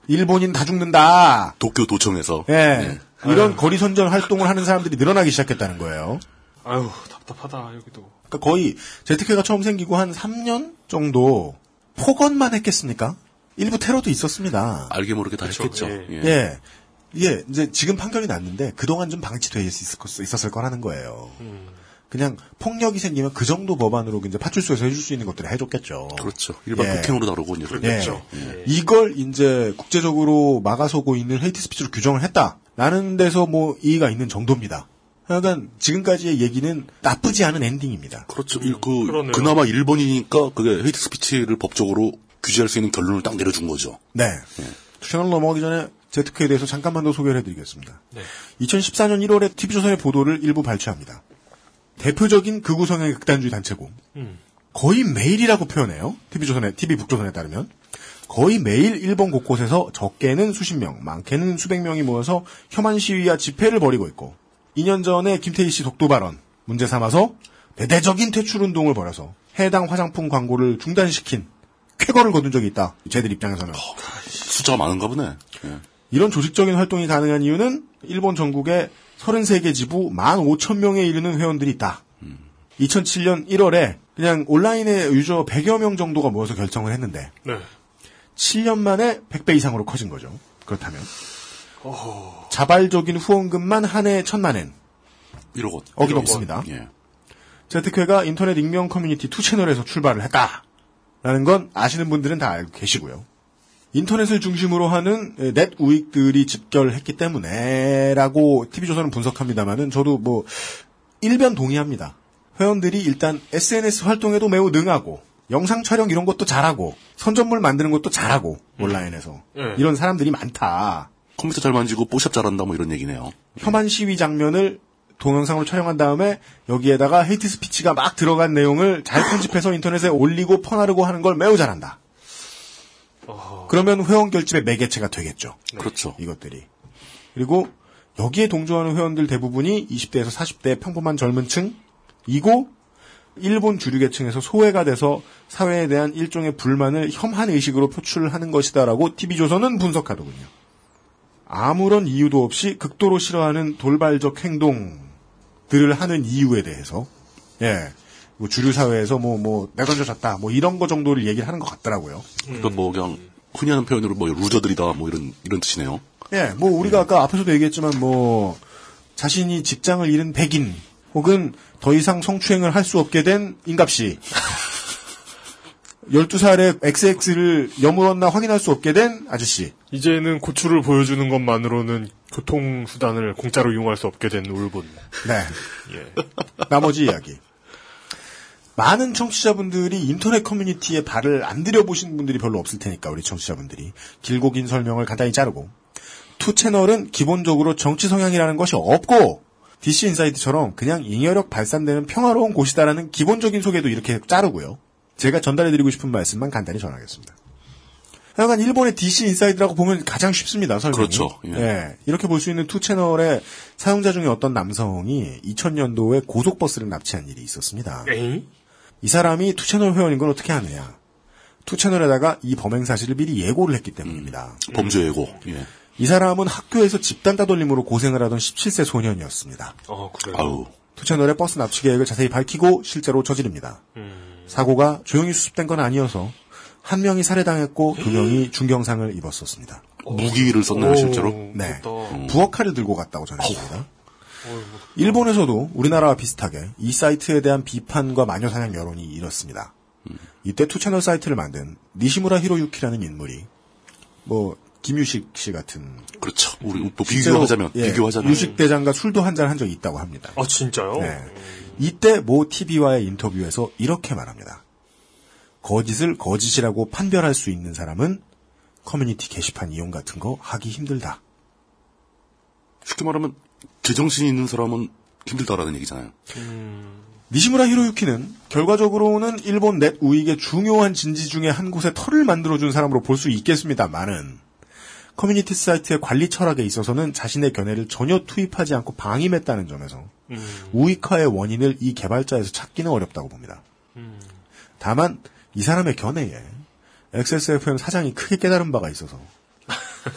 일본인 다 죽는다. 도쿄 도청에서. 예. 이런 거리 선전 활동을 하는 사람들이 늘어나기 시작했다는 거예요. 아유 답답하다 여기도. 그러니까 거의 제트케가 처음 생기고 한 3년 정도 폭언만 했겠습니까? 일부 테러도 있었습니다. 알게 모르게 다 그렇죠. 했겠죠. 예. 예. 예. 이제 지금 판결이 났는데 그동안 좀 방치돼 있을, 거- 있었을 거라는 거예요. 음. 그냥 폭력이 생기면 그 정도 법안으로 이제 파출소에서 해줄 수 있는 것들을 해줬겠죠. 그렇죠. 일반 예. 폭행으로 다루고 이제 예. 이걸 이제 국제적으로 막아서고 있는 헤이트 스피치로 규정을 했다라는 데서 뭐 이의가 있는 정도입니다. 하여간 지금까지의 얘기는 나쁘지 않은 엔딩입니다. 그렇죠. 일- 그, 그러네요. 그나마 일본이니까 그게 헤이트 스피치를 법적으로 규제할 수 있는 결론을 딱 내려준 거죠. 네. 채널 넘어가기 전에 제트크에 대해서 잠깐만 더 소개를 해드리겠습니다. 네. 2014년 1월에 TV조선의 보도를 일부 발췌합니다. 대표적인 극우성의 극단주의 단체고 음. 거의 매일이라고 표현해요. TV조선에 TV 북조선에 따르면 거의 매일 일본 곳곳에서 적게는 수십 명, 많게는 수백 명이 모여서 혐한 시위와 집회를 벌이고 있고 2년 전에 김태희 씨 독도 발언 문제 삼아서 대대적인 퇴출 운동을 벌여서 해당 화장품 광고를 중단시킨 쾌거를 거둔 적이 있다. 쟤들 입장에서는. 숫자가 많은가 보네. 예. 이런 조직적인 활동이 가능한 이유는 일본 전국에 33개 지부 15,000명에 이르는 회원들이 있다. 2007년 1월에 그냥 온라인에 유저 100여 명 정도가 모여서 결정을 했는데 네. 7년 만에 100배 이상으로 커진 거죠. 그렇다면 자발적인 후원금만 한해 천만 엔 1억 원. 억이 1억 넘습니다. 원. 예. 재특회가 인터넷 익명 커뮤니티 투 채널에서 출발을 했다 라는 건 아시는 분들은 다 알고 계시고요. 인터넷을 중심으로 하는 넷 우익들이 집결했기 때문에라고 TV조선은 분석합니다만은 저도 뭐 일변 동의합니다. 회원들이 일단 SNS 활동에도 매우 능하고 영상 촬영 이런 것도 잘하고 선전물 만드는 것도 잘하고 온라인에서 예. 이런 사람들이 많다. 컴퓨터 잘 만지고 뽀샵 잘한다 뭐 이런 얘기네요. 혐한 시위 장면을 동영상으로 촬영한 다음에 여기에다가 hate speech가 막 들어간 내용을 잘 편집해서 [LAUGHS] 인터넷에 올리고 퍼나르고 하는 걸 매우 잘한다. 그러면 회원 결집의 매개체가 되겠죠. 그렇죠. 이것들이. 그리고 여기에 동조하는 회원들 대부분이 20대에서 40대 평범한 젊은 층이고 일본 주류계층에서 소외가 돼서 사회에 대한 일종의 불만을 혐한 의식으로 표출하는 것이다라고 TV조선은 분석하더군요. 아무런 이유도 없이 극도로 싫어하는 돌발적 행동 들을 하는 이유에 대해서 예. 뭐 주류 사회에서 뭐 뭐 내던져졌다 뭐 이런 거 정도를 얘기를 하는 것 같더라고요. 그러니까 뭐 그냥 흔히 하는 표현으로 뭐 루저들이다 뭐 이런 이런 뜻이네요. 예, 뭐 우리가 아까 앞에서도 얘기했지만 뭐 자신이 직장을 잃은 백인 혹은 더 이상 성추행을 할 수 없게 된 인갑씨 [LAUGHS] 12살에 XX를 여물었나 확인할 수 없게 된 아저씨 이제는 고추를 보여주는 것만으로는 교통수단을 공짜로 이용할 수 없게 된 울분. 네. 예. 나머지 이야기. 많은 청취자분들이 인터넷 커뮤니티에 발을 안 들여보신 분들이 별로 없을 테니까 우리 청취자분들이 길고 긴 설명을 간단히 자르고 투 채널은 기본적으로 정치 성향이라는 것이 없고 DC 인사이드처럼 그냥 잉여력 발산되는 평화로운 곳이다라는 기본적인 소개도 이렇게 자르고요. 제가 전달해드리고 싶은 말씀만 간단히 전하겠습니다. 하여간 일본의 DC 인사이드라고 보면 가장 쉽습니다. 설명이. 그렇죠. 예. 예, 이렇게 볼 수 있는 투 채널의 사용자 중에 어떤 남성이 2000년도에 고속버스를 납치한 일이 있었습니다. 에이? 이 사람이 투 채널 회원인 건 어떻게 아느냐? 투 채널에다가 이 범행 사실을 미리 예고를 했기 때문입니다. 범죄 예고. 예. 이 사람은 학교에서 집단 따돌림으로 고생을 하던 17세 소년이었습니다. 어, 그래요? 아우. 투 채널에 버스 납치 계획을 자세히 밝히고 실제로 저지릅니다. 사고가 조용히 수습된 건 아니어서 한 명이 살해당했고 두 명이 중경상을 입었었습니다. 무기를 썼나요, 실제로? 네. 부엌칼을 들고 갔다고 전했습니다. 일본에서도 우리나라와 비슷하게 이 사이트에 대한 비판과 마녀사냥 여론이 일었습니다. 이때 투 채널 사이트를 만든 니시무라 히로유키라는 인물이 뭐 김유식 씨 같은 그렇죠. 우리 뭐 비교하자면 예, 비교하자면 유식 대장과 술도 한 잔 한 적이 있다고 합니다. 아, 진짜요? 네. 이때 모 TV와의 인터뷰에서 이렇게 말합니다. 거짓을 거짓이라고 판별할 수 있는 사람은 커뮤니티 게시판 이용 같은 거 하기 힘들다. 쉽게 말하면 제정신이 있는 사람은 힘들다라는 얘기잖아요. 니시무라 히로유키는 결과적으로는 일본 넷 우익의 중요한 진지 중에 한 곳에 터를 만들어준 사람으로 볼 수 있겠습니다만은 커뮤니티 사이트의 관리 철학에 있어서는 자신의 견해를 전혀 투입하지 않고 방임했다는 점에서 우익화의 원인을 이 개발자에서 찾기는 어렵다고 봅니다. 다만 이 사람의 견해에 XSFM 사장이 크게 깨달은 바가 있어서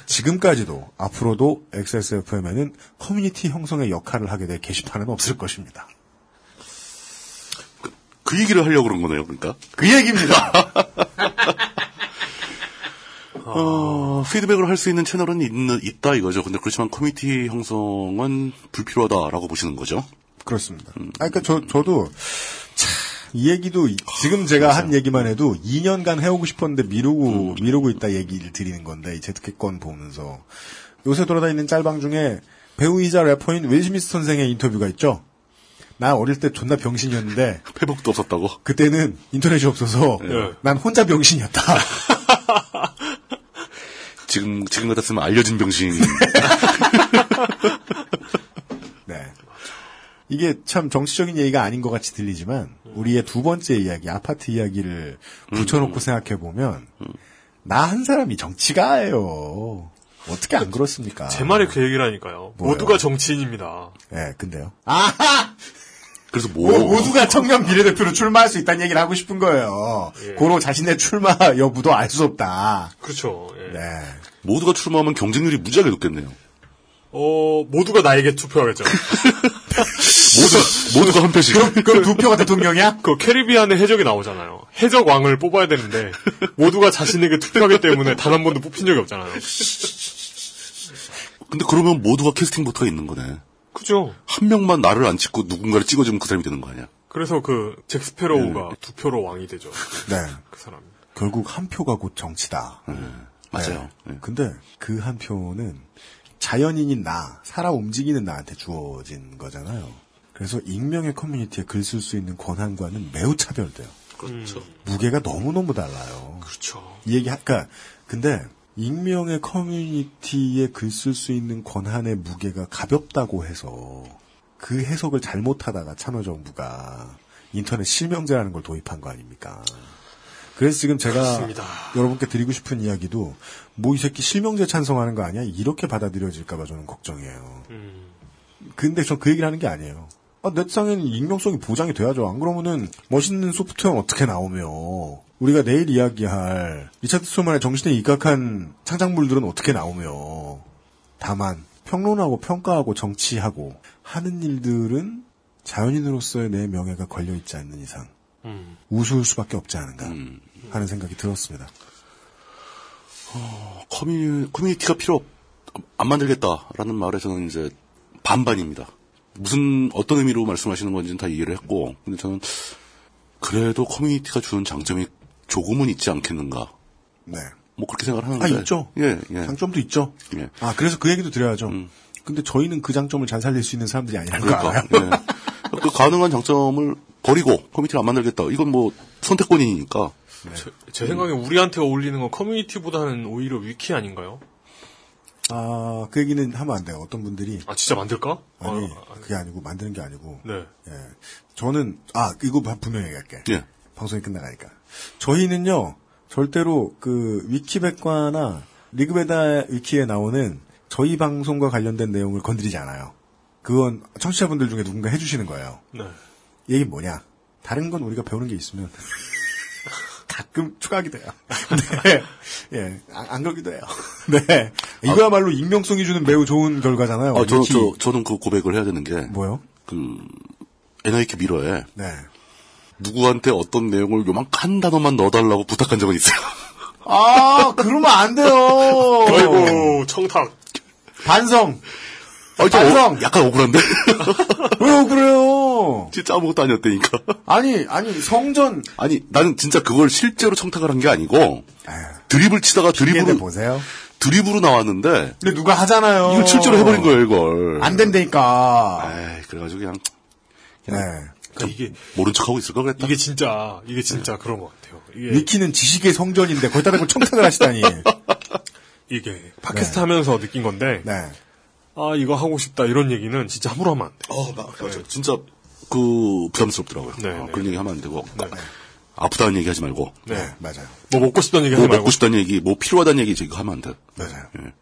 지금까지도 앞으로도 XSFM에는 커뮤니티 형성의 역할을 하게 될 게시판은 없을 것입니다. 그 얘기를 하려고 그런 거네요, 그러니까. 그 얘기입니다. [LAUGHS] 어, 피드백을 할 수 있는 채널은 있는, 있다 이거죠. 근데 그렇지만 커뮤니티 형성은 불필요하다라고 보시는 거죠. 그렇습니다. 아, 그러니까 저 저도 참, 이 얘기도 이- 지금 제가 한 얘기만 해도 2년간 해오고 싶었는데 미루고 미루고 있다 얘기를 드리는 건데 이 제트켓건 보면서 요새 돌아다니는 짤방 중에 배우이자 래퍼인 윌 스미스 선생의 인터뷰가 있죠. 나 어릴 때 존나 병신이었는데 [LAUGHS] 회복도 없었다고. 그때는 인터넷이 없어서 네. 난 혼자 병신이었다. [LAUGHS] 지금 지금 같았으면 알려진 병신. [LAUGHS] 네. 이게 참 정치적인 얘기가 아닌 것 같이 들리지만 우리의 두 번째 이야기 아파트 이야기를 붙여놓고 생각해 보면 나 한 사람이 정치가예요. 어떻게 안 그렇습니까? 제 말이 그 얘기라니까요. 뭐요? 모두가 정치인입니다. 예, 근데요. 아하! 그래서 모, 모두가 청년 비례대표로 출마할 수 있다는 얘기를 하고 싶은 거예요. 예. 고로 자신의 출마 여부도 알 수 없다. 그렇죠. 예. 네. 모두가 출마하면 경쟁률이 무지하게 높겠네요. 어, 모두가 나에게 투표하겠죠. [LAUGHS] 모두 모두가 한 표씩. 그럼, 그럼 두 표가 대통령이야? 그 캐리비안의 해적이 나오잖아요. 해적 왕을 뽑아야 되는데 모두가 자신에게 투표하기 때문에 단 한 번도 뽑힌 적이 없잖아요. 근데 그러면 모두가 캐스팅 보트가 있는 거네. 그죠. 한 명만 나를 안 찍고 누군가를 찍어주면 그 사람이 되는 거 아니야? 그래서 그 잭스페로우가 두 표로 왕이 되죠. 네. 그 사람. 결국 한 표가 곧 정치다. 맞아요. 네. 근데 그 한 표는 자연인인 나, 살아 움직이는 나한테 주어진 거잖아요. 그래서 익명의 커뮤니티에 글 쓸 수 있는 권한과는 매우 차별돼요. 그렇죠. 무게가 너무너무 달라요. 그렇죠. 이 얘기, 아까, 근데, 익명의 커뮤니티에 글 쓸 수 있는 권한의 무게가 가볍다고 해서, 그 해석을 잘못하다가 참여정부가 인터넷 실명제라는 걸 도입한 거 아닙니까? 그래서 지금 제가 그렇습니다. 여러분께 드리고 싶은 이야기도, 뭐 이 새끼 실명제 찬성하는 거 아니야? 이렇게 받아들여질까봐 저는 걱정이에요. 음. 근데 전 그 얘기를 하는 게 아니에요. 아, 넷상에는 익명성이 보장이 돼야죠. 안 그러면은 멋있는 소프트웨어 어떻게 나오며 우리가 내일 이야기할 리차드 스톨만의 정신에 입각한 창작물들은 어떻게 나오며 다만 평론하고 평가하고 정치하고 하는 일들은 자연인으로서의 내 명예가 걸려 있지 않는 이상 음. 우스울 수밖에 없지 않은가 하는 생각이 들었습니다. 커뮤니, 커뮤니티가 필요 없, 안 만들겠다라는 말에서는 이제 반반입니다. 무슨, 어떤 의미로 말씀하시는 건지는 다 이해를 했고, 근데 저는 그래도 커뮤니티가 주는 장점이 조금은 있지 않겠는가. 네. 뭐 그렇게 생각을 하는데. 아, 있죠. 예, 예. 장점도 있죠. 예. 아, 그래서 그 얘기도 드려야죠. 근데 저희는 그 장점을 잘 살릴 수 있는 사람들이 아니라는 거 알아요. 그러니까, 예. 그 가능한 장점을 버리고 커뮤니티를 안 만들겠다. 이건 뭐 선택권이니까. 제, 제 생각에 우리한테 어울리는 건 커뮤니티보다는 오히려 위키 아닌가요? 아, 그 얘기는 하면 안 돼요. 어떤 분들이. 아, 진짜 만들까? 아니, 아, 그게 아니고, 만드는 게 아니고. 네. 예. 저는, 아, 이거 분명히 얘기할게. 예. 방송이 끝나가니까. 저희는요, 절대로 그, 위키백과나 리그베다 위키에 나오는 저희 방송과 관련된 내용을 건드리지 않아요. 그건 청취자분들 중에 누군가 해주시는 거예요. 네. 얘기 뭐냐? 다른 건 우리가 배우는 게 있으면 가끔 추가하게 돼요. [LAUGHS] 네. 예, 안, 안 그러기도 해요. [LAUGHS] 네. 이거야말로 익명성이 주는 매우 좋은 결과잖아요. 아, 저는, 위키. 저, 저는 그 고백을 해야 되는 게. 뭐요? 그, NIK 미러에. 네. 누구한테 어떤 내용을 요만 한 단어만 넣어달라고 부탁한 적은 있어요. 아, 그러면 안 돼요. [LAUGHS] 아이고, 청탁. 반성. 아, 저 반성. 어, 약간 억울한데? [LAUGHS] 왜 억울해요? 진짜 아무것도 아니었다니까. 아니, 아니, 성전. 아니, 나는 진짜 그걸 실제로 청탁을 한 게 아니고, 드립을 치다가 드립으로, 보세요. 드립으로 나왔는데, 근데 누가 하잖아요. 이걸 실제로 해버린 거예요, 이걸. 안 된다니까. 에이, 그래가지고 그냥, 네. 그러니까 이게 모른 척하고 있을 걸 그랬다. 이게 진짜 이게 진짜 그런 것 같아요. 이게 위키는 지식의 성전인데 거기다 대고 청탁을 하시다니. 이게 팟캐스트 하면서 느낀 건데 네. 아 이거 하고 싶다 이런 얘기는 진짜 함부로 하면 안 돼. 어, 맞아. 진짜, 그, 부담스럽더라고요. 네, 어, 네. 그런 얘기 하면 안 되고. 아프다는 얘기 하지 말고. 네. 맞아요. 뭐 먹고 싶다는 얘기 뭐 하지 말고. 먹고 싶다는 얘기, 뭐 필요하다는 얘기 저거 하면 안 돼. 맞아요. 예.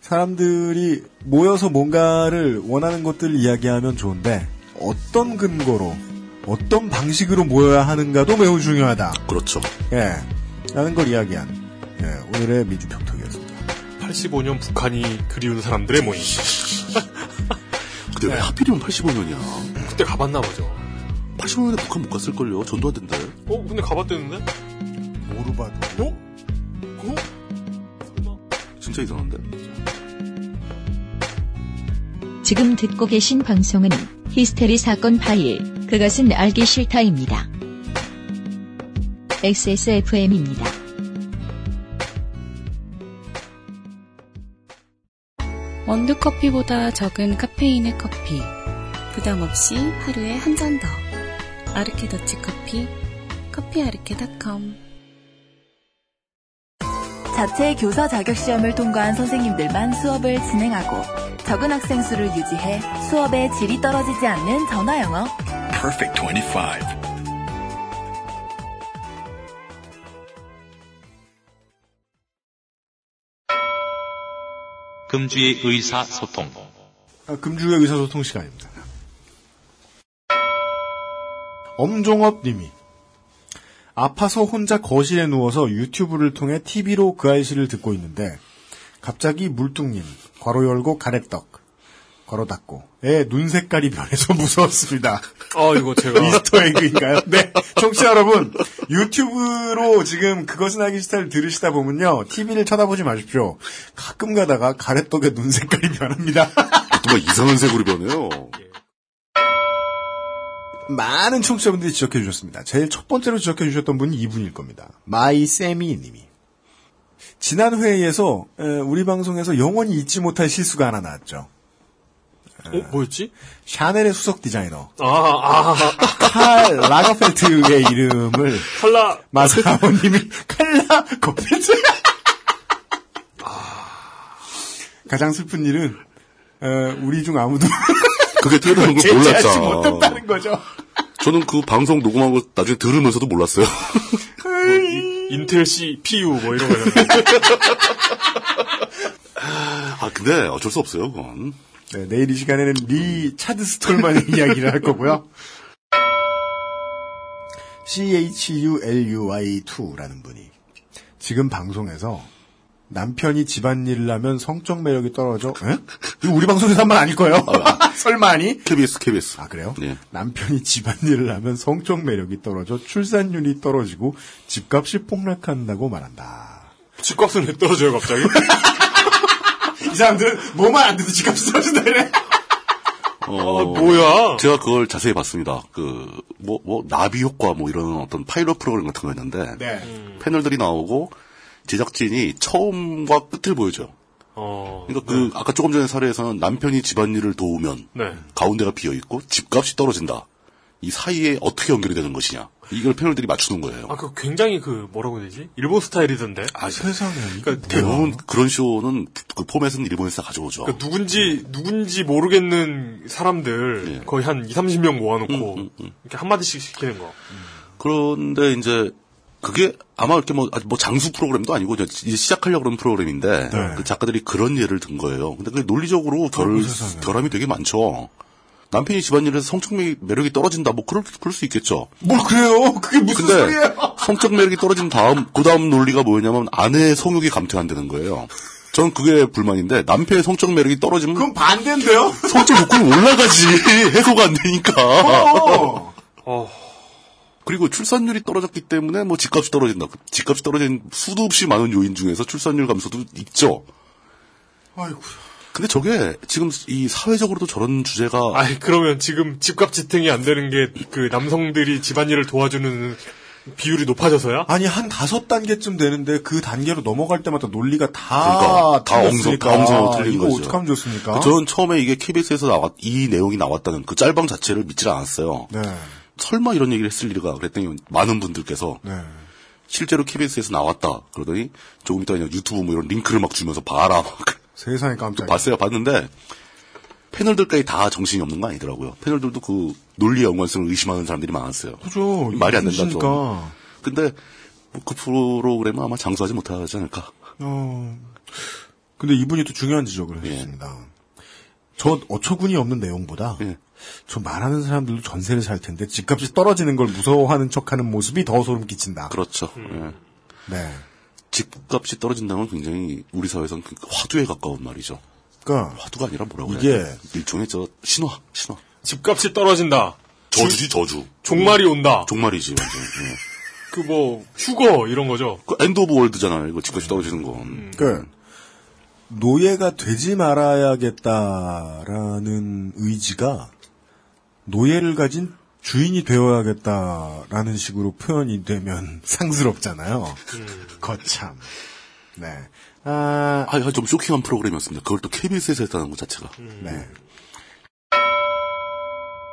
사람들이 모여서 뭔가를 원하는 것들을 이야기하면 좋은데 어떤 근거로 어떤 방식으로 모여야 하는가도 매우 중요하다. 그렇죠. 예. 라는 걸 이야기한 예, 오늘의 민주평통이었습니다. 85년 북한이 그리운 사람들의 모임. 근데 왜 하필이면 85년이야? 그때 가봤나 보죠. 85년에 북한 못 갔을걸요? 전두환된데. 어 근데 가봤대는데? 모르봐도. 어? 어? 진짜 이상한데? 지금 듣고 계신 방송은 히스테리 사건 파일, 그것은 알기 싫다입니다. XSFM입니다. 원두커피보다 적은 카페인의 커피. 부담 없이 하루에 한 잔 더. 아르케 더치 커피. 커피아르케닷컴. 자체 교사 자격 시험을 통과한 선생님들만 수업을 진행하고 적은 학생 수를 유지해 수업의 질이 떨어지지 않는 전화 영어. Perfect 25. 금주의 의사소통. 아, 금주의 의사소통 시간입니다. 엄종업 님이 아파서 혼자 거실에 누워서 유튜브를 통해 TV로 그 아이씨를 듣고 있는데 갑자기 물뚱님 괄호 열고 가래떡 괄호 닫고 얘 눈 색깔이 변해서 [LAUGHS] 무서웠습니다. 아 이거 제가 [LAUGHS] Easter egg인가요? 네. 청취자 여러분, 유튜브로 지금 그것은 알기 싫다를 들으시다 보면요. TV를 쳐다보지 마십시오. 가끔 가다가 가래떡의 눈 색깔이 변합니다. [LAUGHS] 정말 이상한 색으로 변해요. 많은 청취자분들이 지적해 주셨습니다. 제일 첫 번째로 지적해 주셨던 분이 이분일 겁니다. 마이 세미 님이. 지난 회의에서 에, 우리 방송에서 영원히 잊지 못할 실수가 하나 나왔죠. 어, 뭐였지? 샤넬의 수석 디자이너 아, 아, 칼 라거펠트의 이름을 칼라 마사오님이 칼라 거펠트 가장 슬픈 일은 에, 우리 중 아무도 그게 뛰어나는 걸 몰랐잖아. 못했다는 거죠. 저는 그 방송 녹음한 거 나중에 들으면서도 몰랐어요. 인텔 CPU 뭐 이런 거. 아, 근데 어쩔 수 없어요, 그건. 네, 내일 이 시간에는 리 차드 스톨만의 [LAUGHS] 이야기를 할 거고요. CHULUI2라는 분이 지금 방송에서 남편이 집안일을 하면 성적 매력이 떨어져. 에? 이거 우리 방송에서 한 말 아닐 거예요. [LAUGHS] 설마 아니? KBS, KBS. 아 그래요? 네. 남편이 집안일을 하면 성적 매력이 떨어져 출산율이 떨어지고 집값이 폭락한다고 말한다. 집값은 왜 떨어져요, 갑자기? [LAUGHS] 이 사람들은 뭐만 안 돼도 집값이 떨어진다 이래. 어, 뭐야? 제가 그걸 자세히 봤습니다. 그, 뭐, 뭐, 나비 효과 뭐 이런 어떤 파일럿 프로그램 같은 거였는데, 네. 패널들이 나오고, 제작진이 처음과 끝을 보여줘요. 어. 그러니까 그, 아까 조금 전에 사례에서는 남편이 집안일을 도우면, 네. 가운데가 비어있고, 집값이 떨어진다. 이 사이에 어떻게 연결이 되는 것이냐. 이걸 패널들이 맞추는 거예요. 아, 그 굉장히 그, 뭐라고 해야 되지? 일본 스타일이던데? 아, 세상에. 그러니까 대부분 그런 쇼는 그 포맷은 일본에서 다 가져오죠. 그러니까 누군지 누군지 모르겠는 사람들 예. 거의 한 2, 30명 모아놓고 음, 이렇게 한 마디씩 시키는 거. 그런데 이제 그게 아마 이렇게 뭐, 아주 뭐 장수 프로그램도 아니고 이제 시작하려고 그런 프로그램인데 네. 그 작가들이 그런 예를 든 거예요. 근데 그게 논리적으로 결. 결함이 되게 많죠. 남편이 집안일에서 성적 매- 매력이 떨어진다. 뭐 그럴, 그럴 수 있겠죠. 뭘 그래요? [LAUGHS] 그게 무슨 근데 소리예요? 성적 매력이 떨어진 다음 그 다음 논리가 뭐였냐면 아내의 성욕이 감퇴한다는 거예요. 전 그게 불만인데 남편의 성적 매력이 떨어지면 그럼 반대인데요? 성적 욕구는 [LAUGHS] 올라가지 해소가 안 되니까. 어. 어, 그리고 출산율이 떨어졌기 때문에 뭐 집값이 떨어진다. 집값이 떨어진 수도 없이 많은 요인 중에서 출산율 감소도 있죠. 아이고. 근데 저게 지금 이 사회적으로도 저런 주제가 아니 그러면 지금 집값 지탱이 안 되는 게 그 남성들이 집안일을 도와주는 비율이 높아져서야? 아니 한 다섯 단계쯤 되는데 그 단계로 넘어갈 때마다 논리가 다 그러니까 다. 엉성, 다 틀린 이거 거죠. 어떡하면 좋습니까? 저는 처음에 이게 KBS에서 나왔 이 내용이 나왔다는 그 짤방 자체를 믿질 않았어요. 네. 설마 이런 얘기를 했을 리가 그랬더니 많은 분들께서 네. 실제로 KBS에서 나왔다 그러더니 조금 이따 그냥 유튜브 뭐 이런 링크를 막 주면서 봐라 막 세상에 깜짝이야. 봤어요 봤는데 패널들까지 다 정신이 없는 거 아니더라고요. 패널들도 그 논리의 연관성을 의심하는 사람들이 많았어요. 그죠. 말이 안 된다 좀. 있으니까. 근데 뭐그 프로그램은 아마 장수하지 못하지 않을까. 어. 근데 이분이 또 중요한 지적을 예. 해주셨습니다. 저 어처구니 없는 내용보다 예. 저 말하는 사람들도 전세를 살 텐데 집값이 떨어지는 걸 무서워하는 척하는 모습이 더 소름 끼친다. 그렇죠. 음. 예. 네. 집값이 떨어진다는 건 굉장히 우리 사회에서는 그 화두에 가까운 말이죠. 그러니까 화두가 아니라 뭐라고 이게- 해야 돼? 일종의 저 신화, 신화. 집값이 떨어진다. 저주지 저주. 종말이 온다. 종말이지 완전. 예. [LAUGHS] 그뭐 휴거 이런 거죠. 그 end of world잖아요. 이거 집값이 떨어지는 건. 그 노예가 되지 말아야겠다라는 의지가 노예를 가진 주인이 되어야겠다라는 식으로 표현이 되면 [LAUGHS] 상스럽잖아요. 거참. 네. 아, 아, 좀 쇼킹한 프로그램이었습니다. 그걸 또 KBS에서 했다는 것 자체가. 네.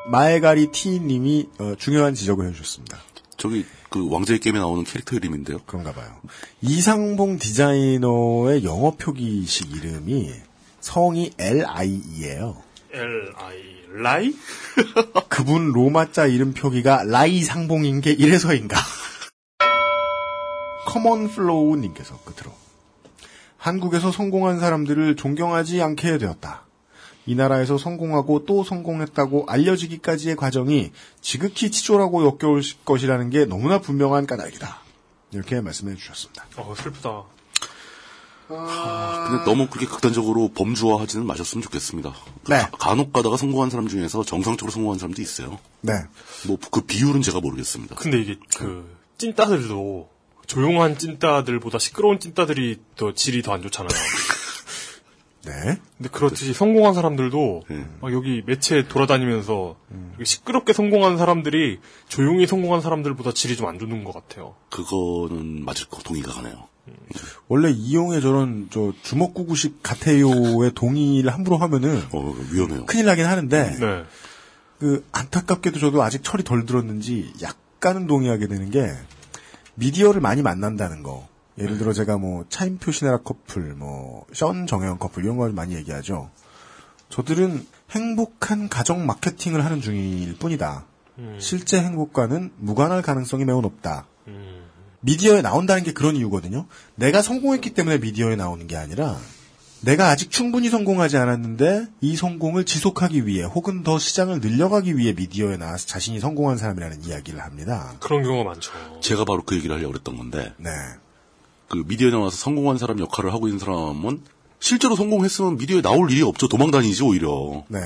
마에가리 티님이 어, 중요한 지적을 해주셨습니다. 저기 그 왕자의 게임에 나오는 캐릭터 이름인데요. 그런가 봐요. 이상봉 디자이너의 영어 표기식 이름이 성이 LIE예요. L I 라이? [LAUGHS] 그분 로마자 이름 표기가 라이 상봉인 게 이래서인가? 커먼 플로우님께서 끝으로 한국에서 성공한 사람들을 존경하지 않게 되었다. 이 나라에서 성공하고 또 성공했다고 알려지기까지의 과정이 지극히 치졸하고 역겨울 것이라는 게 너무나 분명한 까닭이다. 이렇게 말씀해 주셨습니다. 어 슬프다. 근데 너무 그렇게 극단적으로 범주화하지는 마셨으면 좋겠습니다. 네. 가- 간혹 가다가 성공한 사람 중에서 정상적으로 성공한 사람도 있어요. 네. 뭐 그 비율은 제가 모르겠습니다. 근데 이게 그 찐따들도 조용한 찐따들보다 시끄러운 찐따들이 더 질이 더 안 좋잖아요. [LAUGHS] 네. 근데 그렇듯이 성공한 사람들도 네. 막 여기 매체 돌아다니면서 여기 시끄럽게 성공한 사람들이 조용히 성공한 사람들보다 질이 좀 안 좋은 것 같아요. 그거는 맞을 거 동의가 가네요. 원래 이용의 저런 저 주먹구구식 같아요의 동의를 함부로 하면은 어, 위험해요. 큰일 나긴 하는데 네. 그 안타깝게도 저도 아직 철이 덜 들었는지 약간은 동의하게 되는 게 미디어를 많이 만난다는 거. 예를 들어 제가 뭐 차인표 신혜라 커플, 뭐 션 정혜원 커플 이런 걸 많이 얘기하죠. 저들은 행복한 가정 마케팅을 하는 중일 뿐이다. 실제 행복과는 무관할 가능성이 매우 높다. 미디어에 나온다는 게 그런 이유거든요. 내가 성공했기 때문에 미디어에 나오는 게 아니라 내가 아직 충분히 성공하지 않았는데 이 성공을 지속하기 위해 혹은 더 시장을 늘려가기 위해 미디어에 나와서 자신이 성공한 사람이라는 이야기를 합니다. 그런 경우가 많죠. 제가 바로 그 얘기를 하려고 그랬던 건데 네. 그 미디어에 나와서 성공한 사람 역할을 하고 있는 사람은 실제로 성공했으면 미디어에 나올 일이 없죠. 도망 다니지 오히려. 네.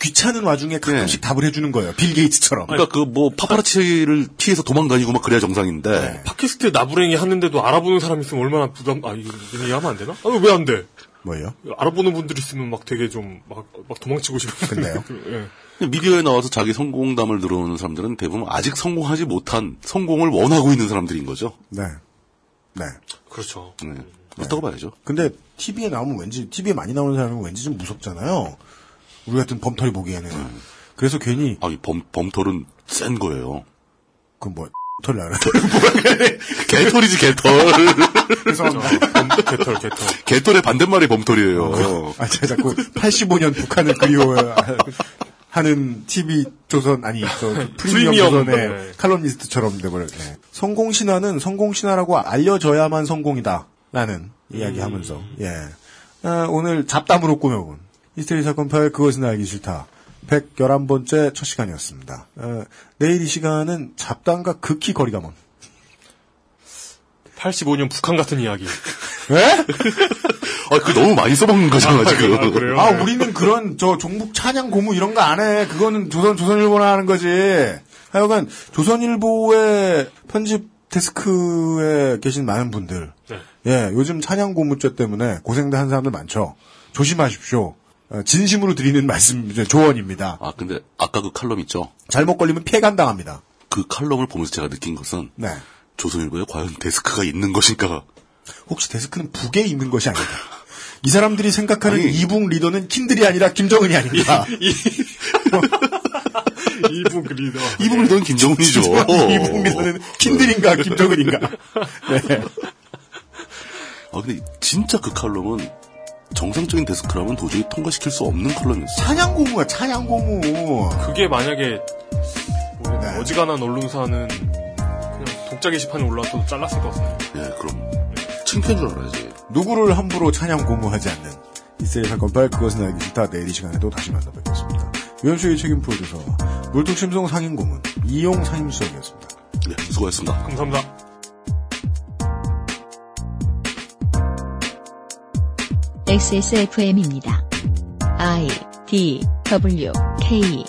귀찮은 와중에 가끔씩 답을 해주는 거예요. 빌 게이츠처럼. 그러니까 그 뭐 파파라치를 피해서 도망 다니고 막 그래야 정상인데 팟캐스트에 나부랭이 하는데도 알아보는 사람 있으면 얼마나 부담, 아, 이거 얘기하면 안 되나? 아, 왜 안 돼? 뭐예요? 알아보는 분들 있으면 막 되게 좀, 막, 막 도망치고 싶은데. 근데요? [LAUGHS] 예. 미디어에 나와서 자기 성공담을 들어오는 사람들은 대부분 아직 성공하지 못한 성공을 원하고 있는 사람들인 거죠. 네. 네. 그렇죠. 네. 그렇다고 봐야죠. 근데 TV에 나오면 왠지 TV에 많이 나오는 사람은 왠지 좀 무섭잖아요. 우리 같은 범털이 보기에는. 그래서 괜히 아니 범 범털은 센 거예요. 그 뭐 털이 알아. 개털이지 개털. [LAUGHS] 개털 개털. 개털의 반대말이 범털이에요. 아 제가 자꾸 85년 북한을 그리워 하는 TV 조선 아니 저 [LAUGHS] 프리미엄 조선의 네. 칼럼니스트처럼 돼버렸네. 성공 신화는 성공 신화라고 알려져야만 성공이다라는 이야기하면서 예 아, 오늘 잡담으로 꾸며본 히스테리 사건 파일 그것은 알기 싫다. 111번째 첫 시간이었습니다. 어, 내일 이 시간은 잡담과 극히 거리가 먼. 85년 북한 같은 이야기. [LAUGHS] 왜? 아, 그 너무 많이 써먹는 거잖아, 지금. 아, 그래요? 아, 우리는 그런, 저, 종북 찬양 고무 이런 거 안 해. 그거는 조선, 조선일보나 하는 거지. 하여간, 조선일보의 편집 데스크에 계신 많은 분들. 네. 예, 요즘 찬양 고무죄 때문에 고생도 한 사람들 많죠. 조심하십시오. 어, 진심으로 드리는 말씀, 이제 조언입니다. 아, 근데 아까 그 칼럼 있죠? 잘못 걸리면 폐간 당합니다. 그 칼럼을 보면서 제가 느낀 것은 네. 조선일보에 과연 데스크가 있는 것인가? 혹시 데스크는 북에 있는 것이 아닌가? 이 사람들이 생각하는 아니. 이북 리더는 킨들이 아니라 김정은이 아닌가? [LAUGHS] 이북 리더. 이북 리더는 김정은이죠. [LAUGHS] 이북 리더는 킨들인가 김정은인가? 네. 아, 근데 진짜 그 칼럼은 정상적인 데스크라면 도저히 통과시킬 수 없는 칼럼이었어요. 찬양 고무야 찬양 고무. 그게 만약에 뭐 네. 어지간한 언론사는 독자 게시판에 올라와도 잘랐을 것 같아요. 예, 그럼 창피한 줄 알아야지. 누구를 함부로 찬양 고무하지 않는 이세리 사건 파일 그것은 알기 싫다 내일 이 시간에도 다시 만나뵙겠습니다. 유현수의 책임 프로듀서 물뚝심송 상임 고문 이용 상임수석이었습니다. 네, 수고하셨습니다. 감사합니다. XSFM입니다. I D W K